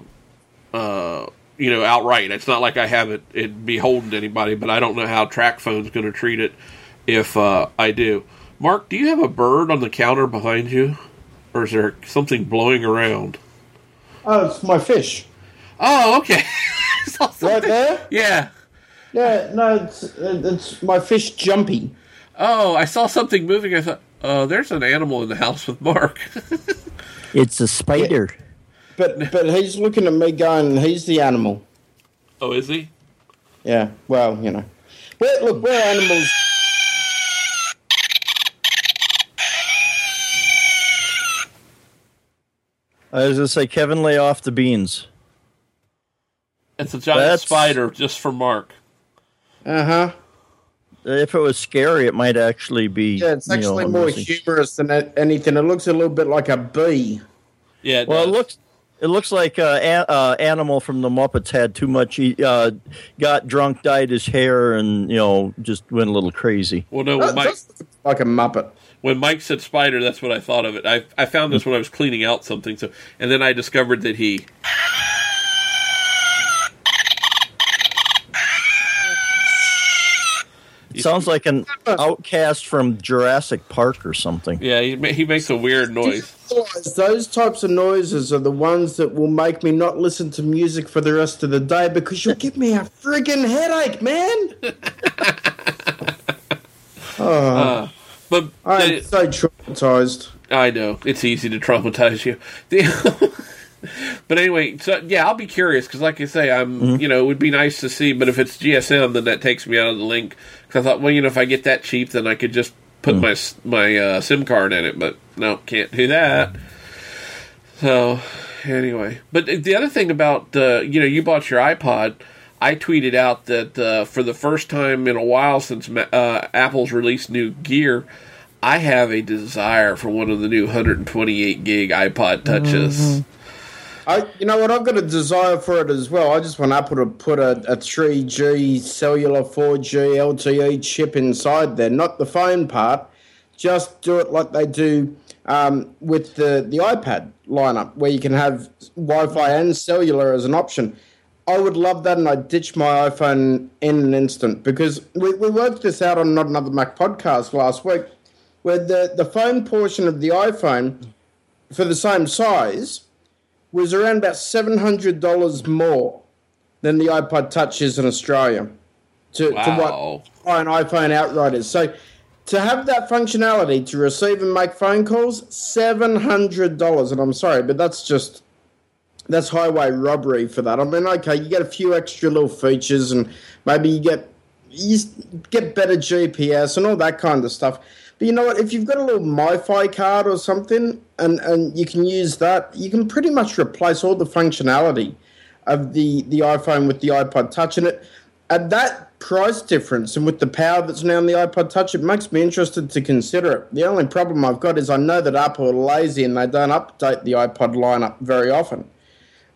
uh, you know, outright. It's not like I have it it beholden to anybody, but I don't know how TracFone's going to treat it if uh, I do. Mark, do you have a bird on the counter behind you, or is there something blowing around? Oh, it's my fish. Oh, okay. right there. Yeah. Yeah, no, it's it's my fish Jumpy. Oh, I saw something moving. I thought, oh, there's an animal in the house with Mark. it's a spider. Yeah. But but he's looking at me going, he's the animal. Oh, is he? Yeah. Well, you know, we're, look, we're animals. I was going to say, Kevin, lay off the beans. It's a giant That's... spider just for Mark. Uh huh. If it was scary, it might actually be. Yeah, it's actually know, more humorous than anything. It looks a little bit like a bee. Yeah. It well, does. it looks. It looks like uh, a, uh, animal from the Muppets had too much. He uh, got drunk, dyed his hair, and you know just went a little crazy. Well, no, when Mike, like a Muppet. When Mike said spider, that's what I thought of it. I I found this when I was cleaning out something. So, and then I discovered that he Sounds like an outcast from Jurassic Park or something. Yeah, he, he makes a weird noise. Those types of noises are the ones that will make me not listen to music for the rest of the day because you'll give me a friggin' headache, man. oh, uh, but I'm so traumatized. I know it's easy to traumatize you. but anyway, so yeah, I'll be curious because, like I say, I'm mm-hmm. you know it would be nice to see, but if it's GSM, then that takes me out of the link. Because I thought, well, you know, if I get that cheap, then I could just put mm. my my uh, SIM card in it. But no, can't do that. So anyway, but the other thing about uh, you know, you bought your iPod. I tweeted out that uh, for the first time in a while since uh, Apple's released new gear, I have a desire for one of the new 128 gig iPod touches. Mm-hmm. I, you know what? I've got a desire for it as well. I just want Apple to put a, a 3G cellular 4G LTE chip inside there, not the phone part. Just do it like they do um, with the, the iPad lineup, where you can have Wi Fi and cellular as an option. I would love that, and I'd ditch my iPhone in an instant because we, we worked this out on Not Another Mac podcast last week, where the, the phone portion of the iPhone for the same size was around about $700 more than the iPod Touch is in Australia to, wow. to what an iPhone outright is. So to have that functionality to receive and make phone calls, $700. And I'm sorry, but that's just, that's highway robbery for that. I mean, okay, you get a few extra little features and maybe you get, you get better GPS and all that kind of stuff. But you know what? If you've got a little MiFi card or something, and, and you can use that, you can pretty much replace all the functionality of the, the iPhone with the iPod Touch. And it at that price difference and with the power that's now in the iPod Touch, it makes me interested to consider it. The only problem I've got is I know that Apple are lazy and they don't update the iPod lineup very often.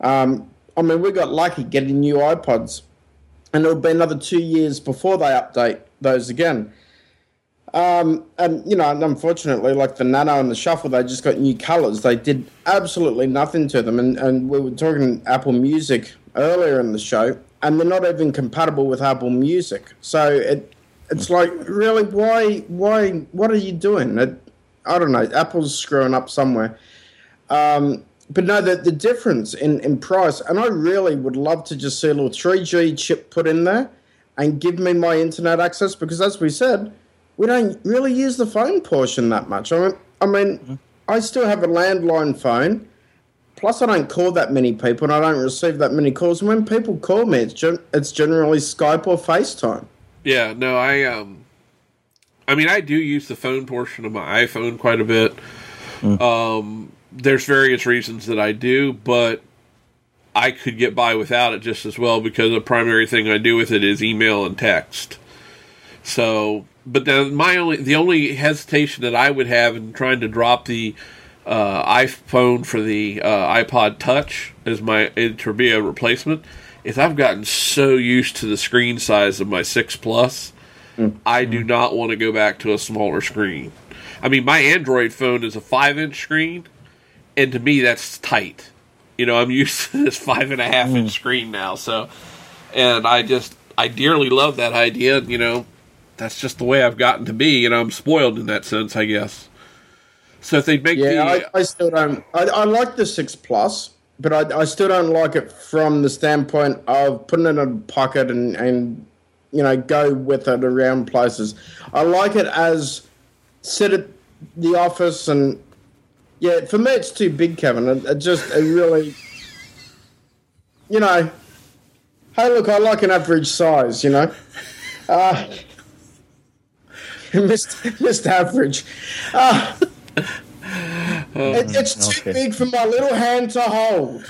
Um, I mean, we got lucky getting new iPods, and it'll be another two years before they update those again. Um, and you know, unfortunately, like the Nano and the Shuffle, they just got new colours. They did absolutely nothing to them. And, and we were talking Apple Music earlier in the show, and they're not even compatible with Apple Music. So it it's like really why why what are you doing? It, I don't know. Apple's screwing up somewhere. Um, but no, the, the difference in, in price, and I really would love to just see a little 3G chip put in there and give me my internet access because, as we said, we don't really use the phone portion that much. I mean, I mean, mm-hmm. I still have a landline phone. Plus, I don't call that many people, and I don't receive that many calls. And when people call me, it's gen- it's generally Skype or FaceTime. Yeah, no, I um, I mean, I do use the phone portion of my iPhone quite a bit. Mm. Um, there's various reasons that I do, but I could get by without it just as well because the primary thing I do with it is email and text. So, but then my only the only hesitation that I would have in trying to drop the uh, iPhone for the uh, iPod Touch as my to be a replacement is I've gotten so used to the screen size of my six plus. Mm-hmm. I do not want to go back to a smaller screen. I mean, my Android phone is a five inch screen, and to me that's tight. You know, I'm used to this five and a half inch mm. screen now, so and I just I dearly love that idea. You know, that's just the way I've gotten to be. You know, I'm spoiled in that sense, I guess. So if they make yeah, the, I, I, still don't. I, I, like the six plus, but I, I still don't like it from the standpoint of putting it in a pocket and and you know go with it around places. I like it as sit at the office and yeah, for me it's too big, Kevin. It, it just it really, you know. Hey, look, I like an average size, you know. Uh, missed, missed average. Uh, it, it's too okay. big for my little hand to hold.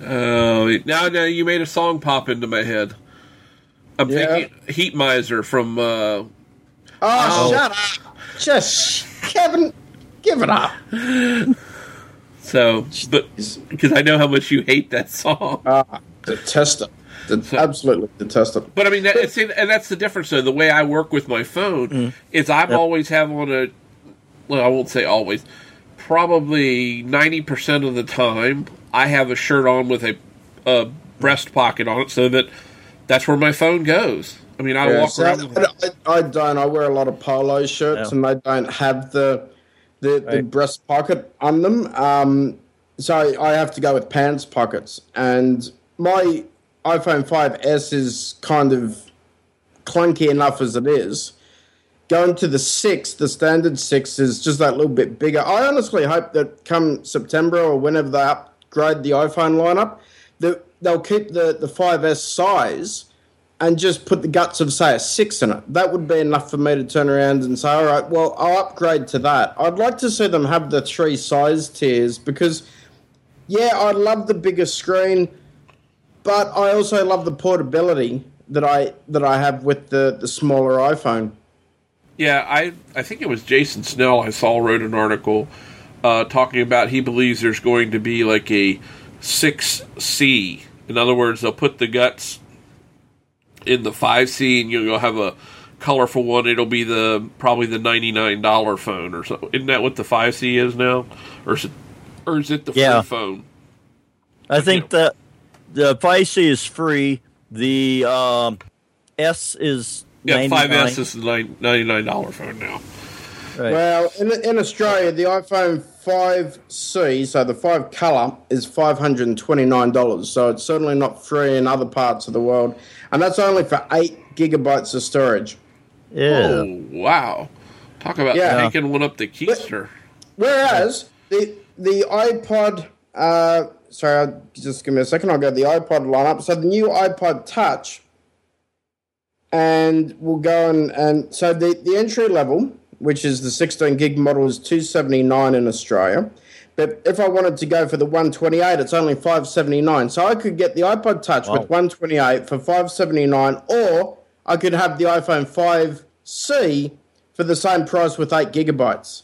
Oh, now, now you made a song pop into my head. I'm yeah. thinking Heat Miser from. Uh, oh, oh, shut up! Just Kevin, give it up. So, but because I know how much you hate that song, uh, detest it. So, absolutely detest it. But I mean, that, see, and that's the difference. Though the way I work with my phone mm. is I'm yep. always have on a. Well, I won't say always. Probably ninety percent of the time, I have a shirt on with a, a breast pocket on it, so that that's where my phone goes. I mean, I yeah, walk so around. I, I, don't. I wear a lot of polo shirts, yeah. and they don't have the the, right. the breast pocket on them. Um, so I have to go with pants pockets, and my iPhone 5s is kind of clunky enough as it is. Going to the six, the standard six is just that little bit bigger. I honestly hope that come September or whenever they upgrade the iPhone lineup, that they'll keep the, the 5S size and just put the guts of say a six in it. That would be enough for me to turn around and say, all right, well, I'll upgrade to that. I'd like to see them have the three size tiers because, yeah, I love the bigger screen, but I also love the portability that I that I have with the the smaller iPhone. Yeah, I I think it was Jason Snell I saw wrote an article uh, talking about he believes there's going to be like a six C. In other words, they'll put the guts in the 5C, and you'll have a colorful one. It'll be the probably the ninety nine dollar phone or so. Isn't that what the 5C is now, or is it, or is it the yeah. phone? I, I think that the 5C is free. The um, S is yeah, 5S is ninety nine dollar phone now. Right. Well, in, in Australia, the iPhone 5C, so the 5 color, is $529. So it's certainly not free in other parts of the world. And that's only for 8 gigabytes of storage. Yeah. Oh, wow. Talk about yeah. taking one up the keister. Whereas the the iPod, uh, sorry, just give me a second. I'll go the iPod lineup. So the new iPod Touch, and we'll go and, and so the, the entry level which is the 16 gig model, is 279 in Australia. But if I wanted to go for the 128, it's only 579. So I could get the iPod Touch wow. with 128 for 579, or I could have the iPhone 5C for the same price with 8 gigabytes.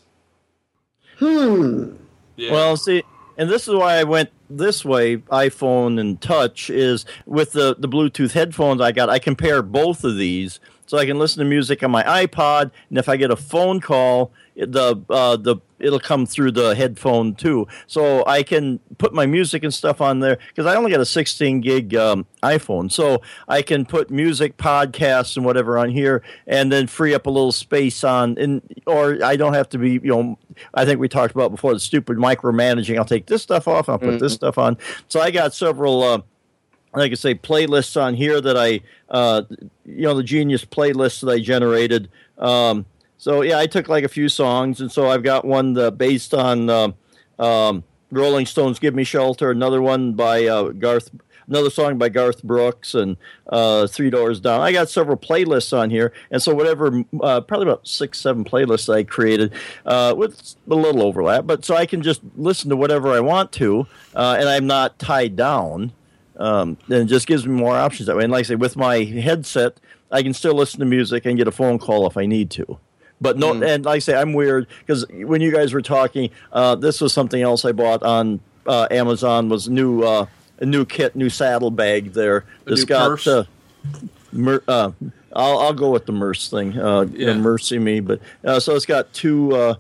Hmm. Yeah. Well, see, and this is why I went this way iphone and touch is with the, the bluetooth headphones i got i compare both of these. So I can listen to music on my iPod, and if I get a phone call, the uh, the it'll come through the headphone too. So I can put my music and stuff on there because I only got a 16 gig um, iPhone, so I can put music, podcasts, and whatever on here, and then free up a little space on. And or I don't have to be, you know, I think we talked about before the stupid micromanaging. I'll take this stuff off, I'll put mm-hmm. this stuff on. So I got several. Uh, like I say, playlists on here that I, uh, you know, the Genius playlists that I generated. Um, so yeah, I took like a few songs, and so I've got one based on uh, um, Rolling Stones' "Give Me Shelter," another one by uh, Garth, another song by Garth Brooks, and uh, Three Doors Down. I got several playlists on here, and so whatever, uh, probably about six, seven playlists I created uh, with a little overlap, but so I can just listen to whatever I want to, uh, and I'm not tied down. Um, and it just gives me more options that way. And like I say, with my headset, I can still listen to music and get a phone call if I need to. But no, mm. and like I say, I'm weird because when you guys were talking, uh, this was something else I bought on uh, Amazon was new uh, a new kit, new saddlebag there. A this got uh, mer- uh, I'll, I'll go with the Merce thing. Uh, yeah. Mercy me, but uh, so it's got two. Uh,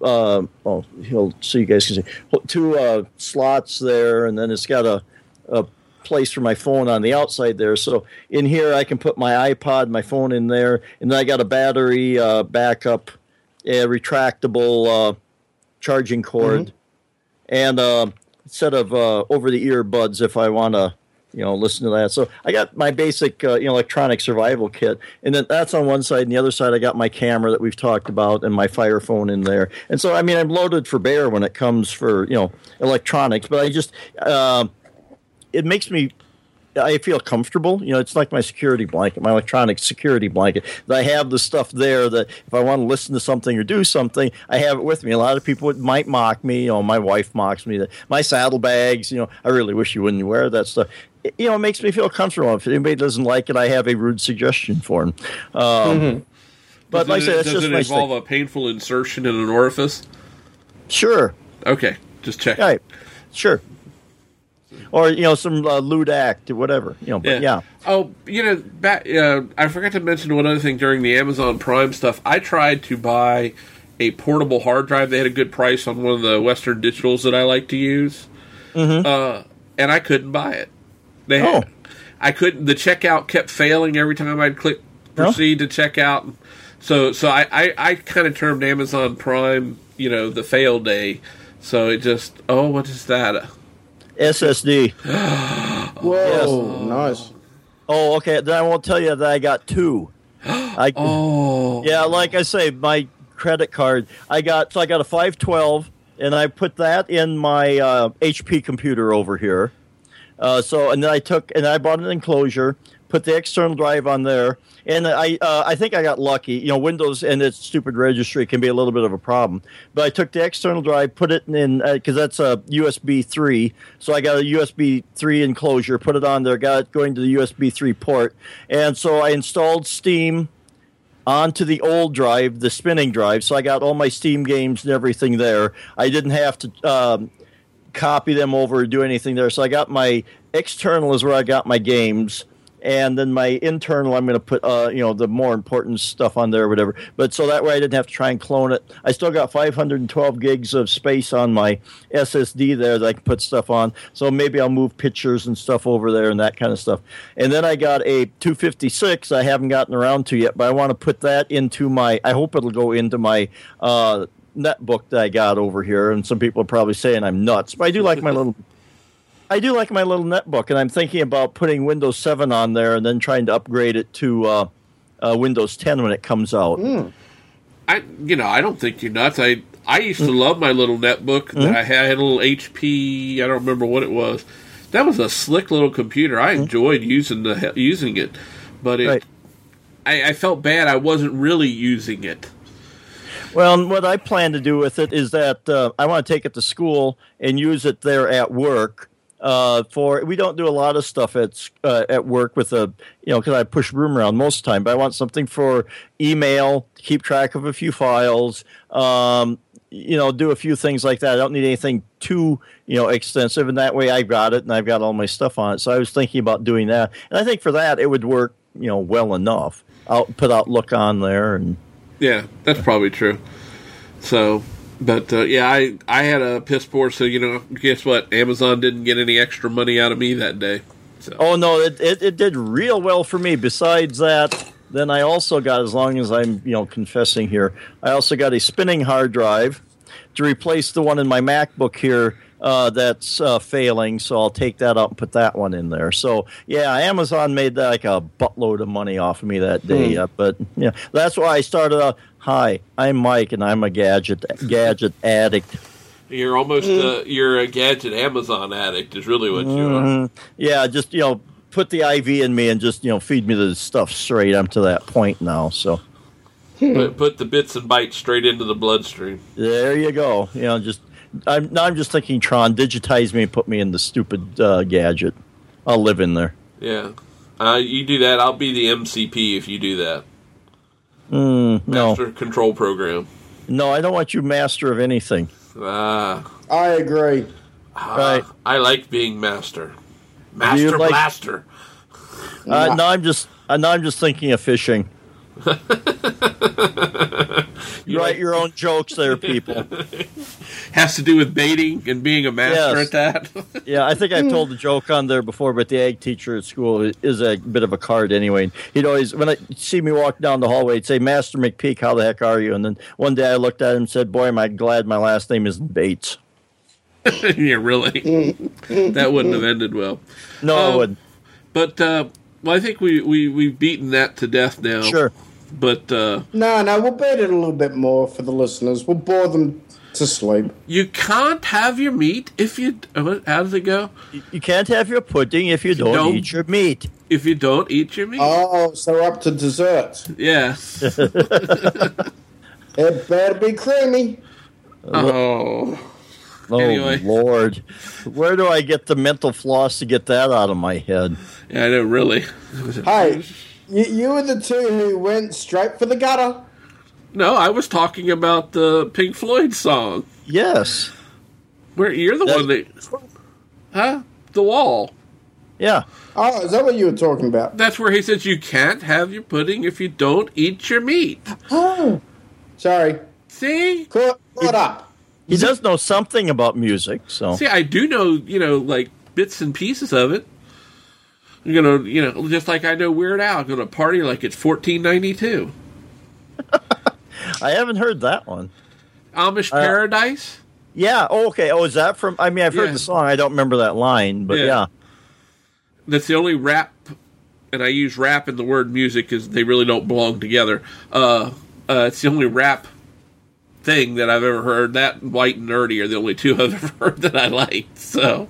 uh, oh, he'll so you guys can see two uh, slots there, and then it's got a, a place for my phone on the outside there. So in here, I can put my iPod, my phone in there, and then I got a battery uh, backup, a retractable uh, charging cord, mm-hmm. and uh, a set of uh, over-the-ear buds if I want to you know, listen to that. So I got my basic, uh, you know, electronic survival kit, and then that's on one side, and the other side I got my camera that we've talked about, and my Fire phone in there. And so, I mean, I'm loaded for bear when it comes for you know electronics, but I just uh, it makes me I feel comfortable. You know, it's like my security blanket, my electronic security blanket. I have the stuff there that if I want to listen to something or do something, I have it with me. A lot of people might mock me. You know, my wife mocks me that my saddlebags. You know, I really wish you wouldn't wear that stuff. It, you know, it makes me feel comfortable. If anybody doesn't like it, I have a rude suggestion for them. Um, mm-hmm. But does like it, I said, does it involve a painful insertion in an orifice? Sure. Okay, just check. Right. Sure or you know some uh, lewd act or whatever. You know, but yeah. yeah. Oh, you know, back, uh, I forgot to mention one other thing during the Amazon Prime stuff. I tried to buy a portable hard drive. They had a good price on one of the Western Digitals that I like to use, mm-hmm. uh, and I couldn't buy it. They had, oh. I couldn't. The checkout kept failing every time I'd click proceed no? to checkout. So, so I, I, I kind of termed Amazon Prime, you know, the fail day. So it just, oh, what is that? SSD. Whoa, yes. nice. Oh, okay. Then I won't tell you that I got two. I, oh, yeah. Like I say, my credit card. I got so I got a five twelve, and I put that in my uh, HP computer over here. Uh, so and then I took and I bought an enclosure, put the external drive on there, and I uh, I think I got lucky. You know, Windows and its stupid registry can be a little bit of a problem. But I took the external drive, put it in because uh, that's a USB three. So I got a USB three enclosure, put it on there, got it going to the USB three port, and so I installed Steam onto the old drive, the spinning drive. So I got all my Steam games and everything there. I didn't have to. Um, copy them over or do anything there so i got my external is where i got my games and then my internal i'm going to put uh, you know the more important stuff on there or whatever. But so that way i didn't have to try and clone it. I still got 512 gigs of space on my ssd there that i can put stuff on. So maybe i'll move pictures and stuff over there and that kind of stuff. And then i got a 256 i haven't gotten around to yet but i want to put that into my i hope it'll go into my uh, netbook that i got over here. And some people are probably saying i'm nuts but i do like my little I do like my little netbook, and I'm thinking about putting Windows 7 on there and then trying to upgrade it to uh, uh, Windows 10 when it comes out. Mm. I, you know, I don't think you're nuts. I, I used to mm. love my little netbook mm-hmm. that I had. I had a little HP. I don't remember what it was. That was a slick little computer. I mm. enjoyed using the using it, but it, right. I, I felt bad. I wasn't really using it. Well, what I plan to do with it is that uh, I want to take it to school and use it there at work uh, for we don't do a lot of stuff at uh, at work with a you know because I push room around most of the time, but I want something for email, keep track of a few files, um, you know, do a few things like that. I don't need anything too you know extensive, and that way I've got it and I've got all my stuff on it. So I was thinking about doing that, and I think for that it would work you know well enough. I'll put Outlook on there, and Yeah, that's probably true. So, but uh, yeah, I I had a piss poor. So you know, guess what? Amazon didn't get any extra money out of me that day. So oh no, it, it it did real well for me. Besides that, then I also got, as long as I'm you know confessing here, I also got a spinning hard drive to replace the one in my MacBook here. Uh, that's uh, failing, so I'll take that out and put that one in there. So yeah, Amazon made like a buttload of money off of me that day. Uh, but yeah, that's why I started out. Hi, I'm Mike, and I'm a gadget gadget addict. you're almost uh, you're a gadget Amazon addict. Is really what you are. Mhm. Yeah, just you know, put the IV in me and just you know feed me the stuff straight. I'm to that point now. So Put, put the bits and bytes straight into the bloodstream. there you go. You know, just I'm now I'm just thinking Tron digitize me and put me in the stupid uh, gadget. I'll live in there. Yeah. Uh, you do that, I'll be the MCP if you do that. Mm, no, Master Control Program. no, I don't want you master of anything. Ah, I agree. Right. I like being master. Master like- Blaster. Uh, now I'm just uh, now I'm just thinking of fishing. you write your own jokes there, people. Has to do with baiting and being a master Yes. at that. Yeah, I think I've told the joke on there before, but the ag teacher at school is a bit of a card anyway. He'd always, when I see me walk down the hallway, he'd say, Master McPeak, how the heck are you? And then one day I looked at him and said, Boy, am I glad my last name isn't Bates. yeah, really. that wouldn't have ended well. No, I Um, wouldn't. But uh, well, I think we we we've beaten that to death now. Sure. But uh, No, no, we'll beat it a little bit more for the listeners. We'll bore them to sleep. you can't have your meat if you. uh, How does it go? You can't have your pudding if you don't, don't- eat your meat. If you don't eat your meat. Oh, so up to dessert. yes. It better be creamy. oh. Oh, Anyway. Lord. Where do I get the mental floss to get that out of my head? Yeah, I know. Really. Hey, you, you were the two who went straight for the gutter. No, I was talking about the Pink Floyd song. Yes. Where you're the That's- one that, huh? The wall. Yeah. Oh, is that what you were talking about? That's where he says you can't have your pudding if you don't eat your meat. Oh, sorry. See, Caught, caught up. He does know something about music, so. see, I do know, you know, like bits and pieces of it. You know, you know, just like I know Weird Al to party like it's fourteen ninety two. I haven't heard that one. Amish Uh, Paradise. Yeah. Oh, okay. Oh, is that from? I mean, I've heard Yeah. the song. I don't remember that line, but Yeah. yeah. That's the only rap, and I use rap in the word music because they really don't belong together. Uh, uh, it's the only rap thing that I've ever heard. That White and Nerdy are the only two I've ever heard that I liked. So,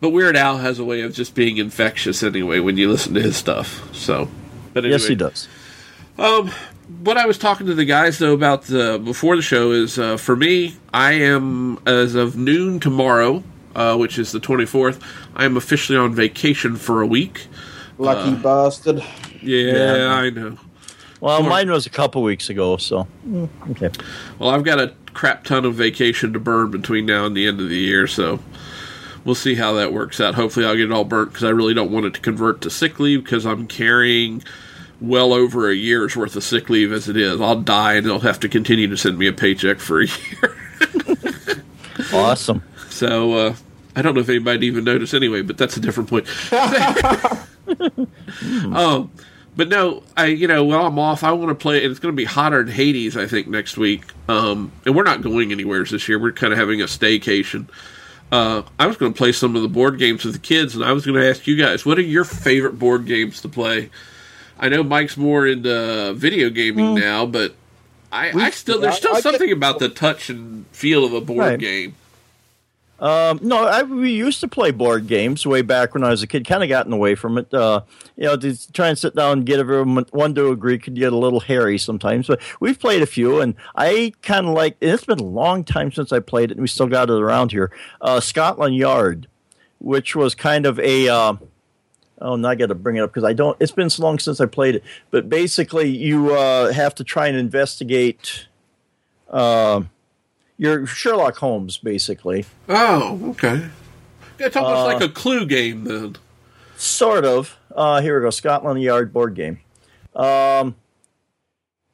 but Weird Al has a way of just being infectious anyway when you listen to his stuff. So, but anyway. Yes, he does. Um, what I was talking to the guys though about the before the show is uh, for me, I am as of noon tomorrow, uh, which is the twenty fourth. I am officially on vacation for a week. Lucky bastard. Yeah, Yeah. I know. Well, Or- mine was a couple weeks ago, so mm, okay. Well, I've got a crap ton of vacation to burn between now and the end of the year, so we'll see how that works out. Hopefully, I'll get it all burnt because I really don't want it to convert to sick leave because I'm carrying well over a year's worth of sick leave as it is. I'll die and they'll have to continue to send me a paycheck for a year. Awesome. So uh, I don't know if anybody even noticed anyway, but that's a different point. um, but no, I you know while I'm off, I want to play, and it's going to be hotter than Hades, I think, next week. Um, and we're not going anywhere this year. We're kind of having a staycation. Uh, I was going to play some of the board games with the kids, and I was going to ask you guys, what are your favorite board games to play? I know Mike's more into video gaming now, but I, I still there's still I- I get- something about the touch and feel of a board Right. game. Um, no, I, we used to play board games way back when I was a kid. Kind of gotten away from it. Uh, you know, to try and sit down and get everyone one to agree could get a little hairy sometimes. But we've played a few, and I kind of like. It's been a long time since I played it, and we still got it around here. Uh, Scotland Yard, which was kind of a. Uh, Oh, now I got to bring it up because I don't. It's been so long since I played it. But basically, you uh, have to try and investigate. Uh, your Sherlock Holmes, basically. Oh, okay. It's almost Uh, like a clue game then. Sort of. Uh, here we go. Scotland Yard board game. um,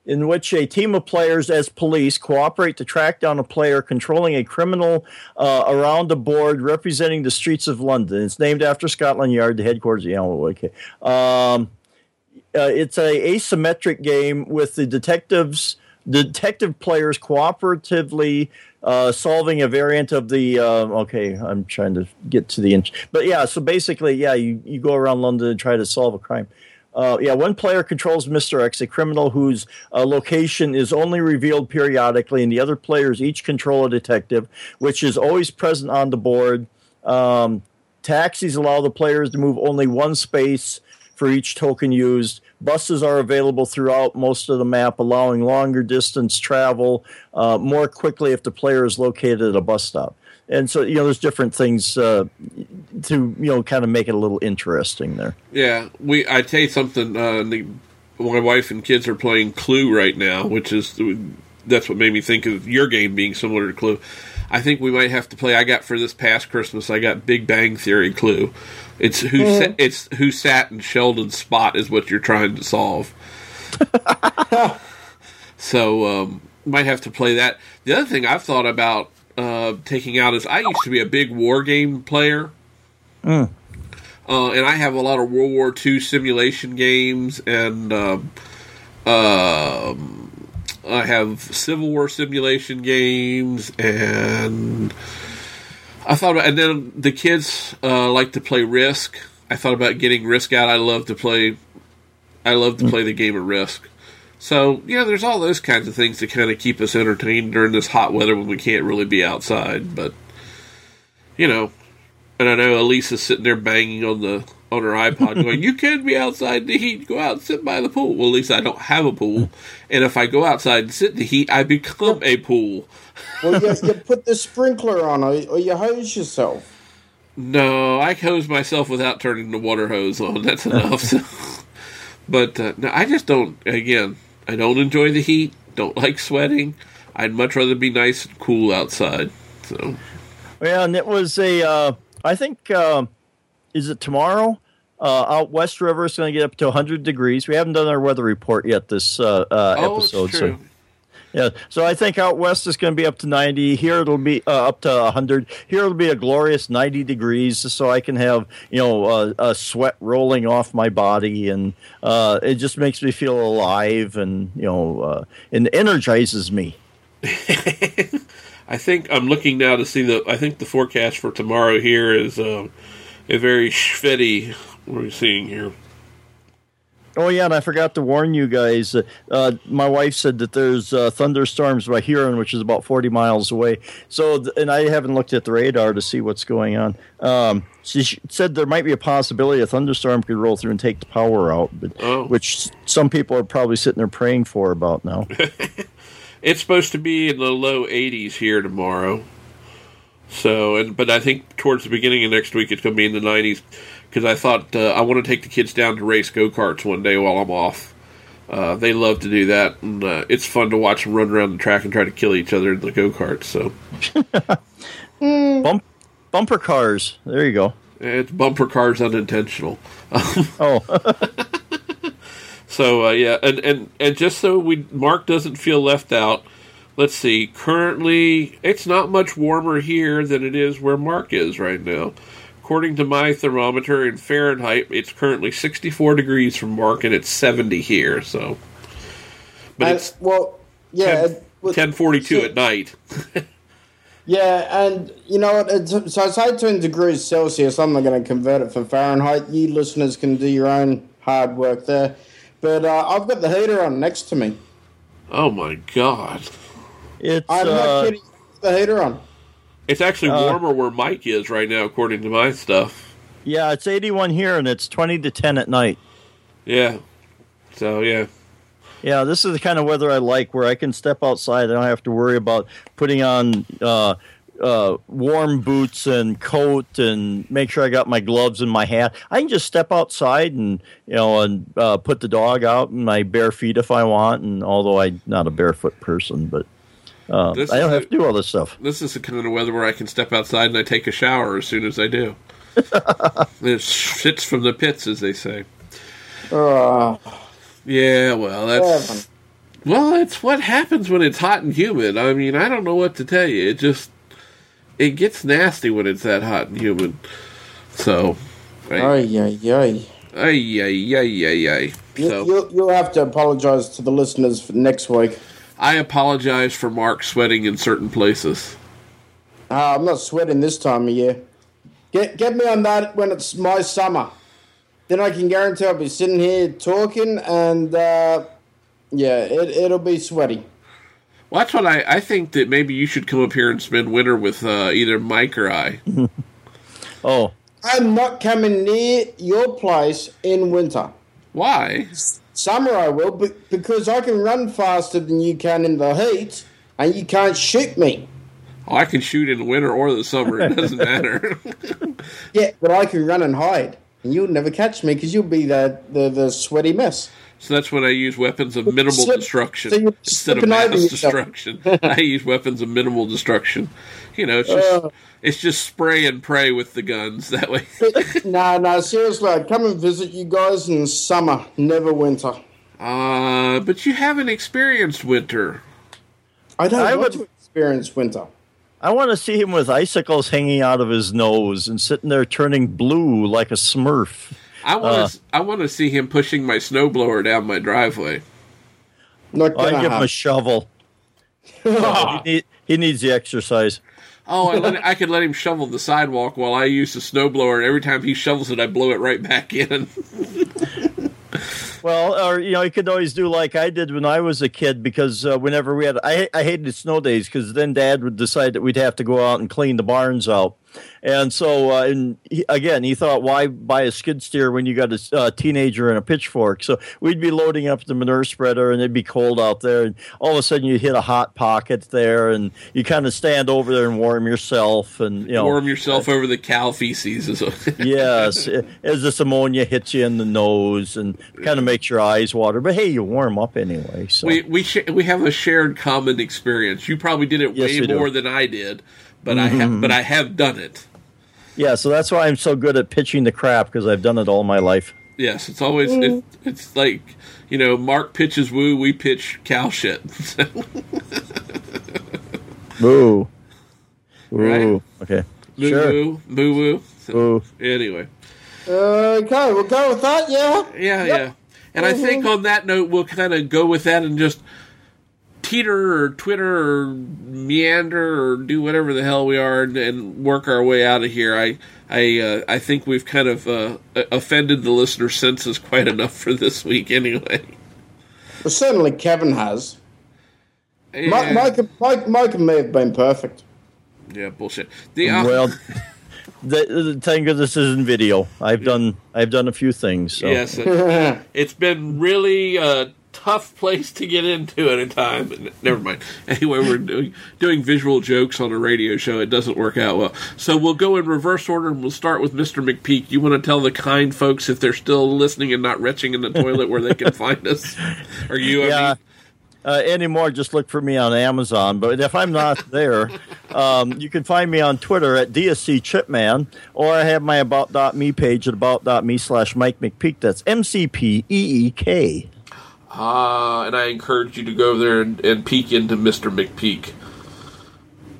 in which a team of players as police cooperate to track down a player controlling a criminal uh, around a board representing the streets of London. It's named after Scotland Yard, the headquarters. Yeah, okay. Um, uh, it's a asymmetric game with the detectives, the detective players cooperatively uh, solving a variant of the. Uh, okay, I'm trying to get to the inch, but yeah. So basically, yeah, you you go around London and try to solve a crime. Uh, yeah, one player controls Mr. X, a criminal whose uh, location is only revealed periodically, and the other players each control a detective, which is always present on the board. Um, taxis allow the players to move only one space for each token used. Buses are available throughout most of the map, allowing longer distance travel uh, more quickly if the player is located at a bus stop. And so, you know, there's different things uh, to, you know, kind of make it a little interesting there. Yeah, we. I tell you something. Uh, my wife and kids are playing Clue right now, which is that's what made me think of your game being similar to Clue. I think we might have to play. I got for this past Christmas. I got Big Bang Theory Clue. It's who Mm-hmm. sa- it's who sat in Sheldon's spot is what you're trying to solve. so um, might have to play that. The other thing I've thought about uh, taking out is I used to be a big war game player. Uh, and I have a lot of World War II simulation games, and um, um, I have Civil War simulation games, and I thought about, and then the kids uh, like to play Risk. I thought about getting Risk out. I love to play. I love to play the game of Risk. So yeah, there's all those kinds of things to kind of keep us entertained during this hot weather when we can't really be outside. But you know, and I know Elisa's sitting there banging on the on her iPod, going, "You can be outside in the heat. Go out and sit by the pool." Well, at least I don't have a pool, and if I go outside and sit in the heat, I become a pool. Well, you, you put the sprinkler on, or, or you hose yourself. No, I hose myself without turning the water hose on. That's enough. So. But uh, no, I just don't. Again, I don't enjoy the heat. Don't like sweating. I'd much rather be nice and cool outside. So Yeah, and it was a. Uh, I think uh, is it tomorrow? Uh, out West River is going to get up to 100 degrees. We haven't done our weather report yet this uh, uh, oh, episode. it's true. So yeah, so I think out west is going to be up to 90. Here it'll be uh, up to 100. Here it'll be a glorious 90 degrees, so I can have you know uh, a sweat rolling off my body, and uh, it just makes me feel alive, and you know, uh, and energizes me. I think I'm looking now to see the. I think the forecast for tomorrow here is uh, a very shvetty. What are we seeing here? Oh yeah, and I forgot to warn you guys. Uh, uh, my wife said that there's uh, thunderstorms by Huron, which is about 40 miles away. So, th- and I haven't looked at the radar to see what's going on. Um, she sh- said there might be a possibility a thunderstorm could roll through and take the power out, but Oh. which some people are probably sitting there praying for about now. It's supposed to be in the low 80s here tomorrow. So, and but I think towards the beginning of next week it's going to be in the 90s because I thought uh, I want to take the kids down to race go karts one day while I'm off. Uh, they love to do that, and uh, it's fun to watch them run around the track and try to kill each other in the go karts. So, Bump, bumper cars. There you go. it's bumper cars unintentional. Oh, So uh, yeah, and, and and just so we Mark doesn't feel left out, let's see. Currently, it's not much warmer here than it is where Mark is right now. According to my thermometer in Fahrenheit, it's currently 64 degrees from Mark, and it's 70 here. So, but And- it's well, yeah, it was- 10:42 so- at night. Yeah, and you know what? It's, so it's 18 degrees Celsius. I'm not going to convert it for Fahrenheit. You listeners can do your own hard work there. But uh, I've got the heater on next to me. Oh my God! It's I'm uh, not kidding. The heater on. It's actually Uh, warmer where Mike is right now, according to my stuff. yeah, it's 81 here, and it's 20 to 10 at night. Yeah. So yeah. Yeah, this is the kind of weather I like, where I can step outside. I don't have to worry about putting on uh, uh, warm boots and coat and make sure I got my gloves and my hat. I can just step outside and you know and uh, put the dog out in my bare feet if I want. And although I'm not a barefoot person, but uh, I don't have to do all this stuff. This is the kind of weather where I can step outside and I take a shower as soon as I do. it shits from the pits, as they say. Uh, Yeah, well, that's well, it's what happens when it's hot and humid. I mean, I don't know what to tell you. It just it gets nasty when it's that hot and humid. So, Ay, ay, ay. ay, ay, ay, ay, ay. You, So, you'll, you'll have to apologize to the listeners for next week. I apologize for Mark sweating in certain places. Uh, I'm not sweating this time of year. Get get me on that when it's my summer. Then I can guarantee I'll be sitting here talking, and uh, yeah, it, it'll be sweaty. Well, that's what I, I think that maybe you should come up here and spend winter with uh, either Mike or I. Oh, I'm not coming near your place in winter. Why? Summer I will, but because I can run faster than you can in the heat, and you can't shoot me. Oh, I can shoot in the winter or the summer. It doesn't matter. Yeah, but I can run and hide, and you'll never catch me because you'll be the, the, the sweaty mess. so that's when I use weapons of minimal Slip- destruction so instead of mass destruction. I use weapons of minimal destruction. You know, it's just Uh. it's just spray and pray with the guns. That way, no, no, seriously, I'd come and visit you guys in summer, never winter. uh, but you haven't experienced winter. I don't I want would- to experience winter. I want to see him with icicles hanging out of his nose and sitting there turning blue like a Smurf. I want Uh. to I want to see him pushing my snowblower down my driveway. Not I gonna give him a happen. shovel. he, need, he needs the exercise. Oh, I, let, I could let him shovel the sidewalk while I use the snowblower, and every time he shovels it, I blow it right back in. Well, or you know, you could always do like I did when I was a kid because uh, whenever we had, I I hated snow days because then Dad would decide that we'd have to go out and clean the barns out, and so uh, and he, again he thought why buy a skid steer when you got a uh, teenager and a pitchfork? So we'd be loading up the manure spreader and it'd be cold out there, and all of a sudden you hit a hot pocket there, and you kind of stand over there and warm yourself, and you know Warm yourself over the cow feces. yes, as this ammonia hits you in the nose and kind of makes your eyes water. But hey, you warm up anyway. So we we sh- we have a shared common experience. You probably did it Yes, way we do. more than I did, but I have but mm-hmm. I have done it. yeah, so that's why I'm so good at pitching the crap because I've done it all my life. Yes, it's always it, mm. it's like you know Mark pitches woo, we pitch cow shit. Woo. Boo. Right. Okay. Boo Sure. woo, boo woo. Boo. Anyway, uh, Okay, we'll go with that, yeah? yeah, yeah. And I mm-hmm. think on that note, we'll kind of go with that and just teeter or twitter or meander or do whatever the hell we are and, and work our way out of here. I I uh, I think we've kind of uh, offended the listener senses quite enough for this week, anyway. Well, certainly Kevin has. Yeah, Mike, Mike, Mike, Mike may have been perfect. yeah bullshit. The uh, Well, the, the thank God this isn't video. I've done I've done a few things. So. yes, it, it's been really a tough place to get into at a time. But never mind. Anyway, we're doing doing visual jokes on a radio show. It doesn't work out well. So we'll go in reverse order, and we'll start with Mr. McPeak. You want to tell the kind folks if they're still listening and not retching in the toilet where they can find us? Are you? I Yeah. mean, Uh, anymore, just look for me on Amazon. But if I'm not there, um, you can find me on Twitter at DSC Chipman, or I have my About.me page at About.me slash Mike McPeak. That's M C P E E K. Ah, and I encourage you to go there and, and peek into Mr. McPeak.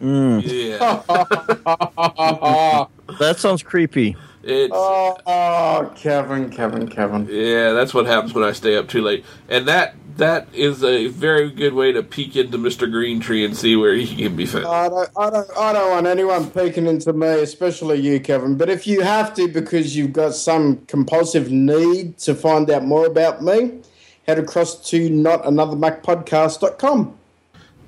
Yeah, That sounds creepy. it's Oh, oh, Kevin, Kevin, Kevin. yeah. That's what happens when I stay up too late, and that that is a very good way to peek into Mr. Green Tree and see where he can be found. I don't, I don't, I don't want anyone peeking into me, especially you, Kevin. But if you have to because you've got some compulsive need to find out more about me, head across to notanothermacpodcast.com.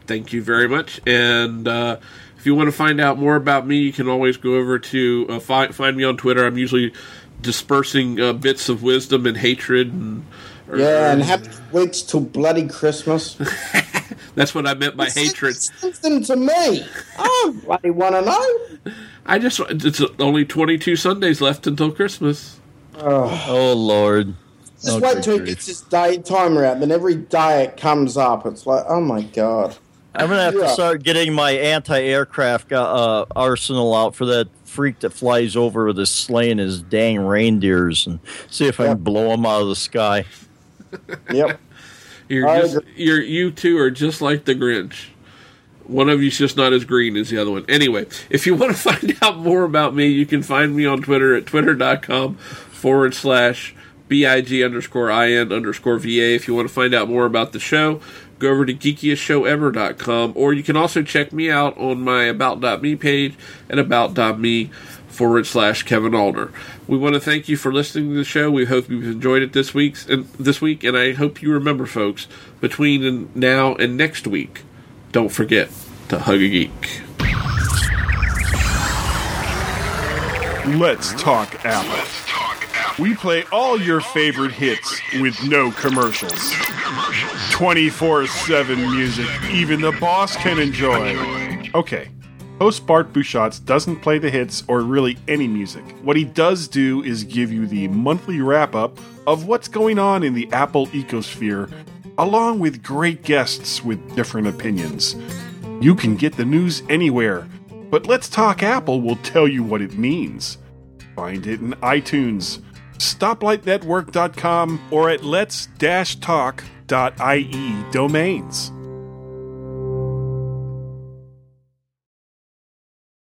Thank you very much. And uh, if you want to find out more about me, you can always go over to uh, find find me on Twitter. I'm usually dispersing uh, bits of wisdom and hatred and. or- Yeah, and happy weeks till bloody Christmas. that's what I meant by hatred. Send them to me. I bloody want to know. I just it's only 22 Sundays left until Christmas. oh, Oh Lord. Just Oh, wait till he gets his day timer out. Then every day it comes up. It's like, oh my god. I'm gonna have Yeah. to start getting my anti-aircraft uh, arsenal out for that freak that flies over with his sleigh and his dang reindeers and see if I can blow him out of the sky. Yep. You're I just agree. you're you two are just like the Grinch. One of you's just not as green as the other one. Anyway, if you want to find out more about me, you can find me on Twitter at twitter.com forward slash BIG underscore IN underscore VA. If you want to find out more about the show, go over to geekiestshowever.com or you can also check me out on my about.me page at about.me forward slash Kevin Alder. We want to thank you for listening to the show. We hope you've enjoyed it this week's and this week, and I hope you remember, folks, between now and next week, don't forget to hug a geek. Let's talk Apple. We play all your favorite hits with no commercials. 24 7 music, even the boss can enjoy. Okay, host Bart Busschots doesn't play the hits or really any music. What he does do is give you the monthly wrap up of what's going on in the Apple ecosphere, along with great guests with different opinions. You can get the news anywhere, but Let's Talk Apple will tell you what it means. Find it in iTunes, StoplightNetwork.com, or at let's-talk.ie domains.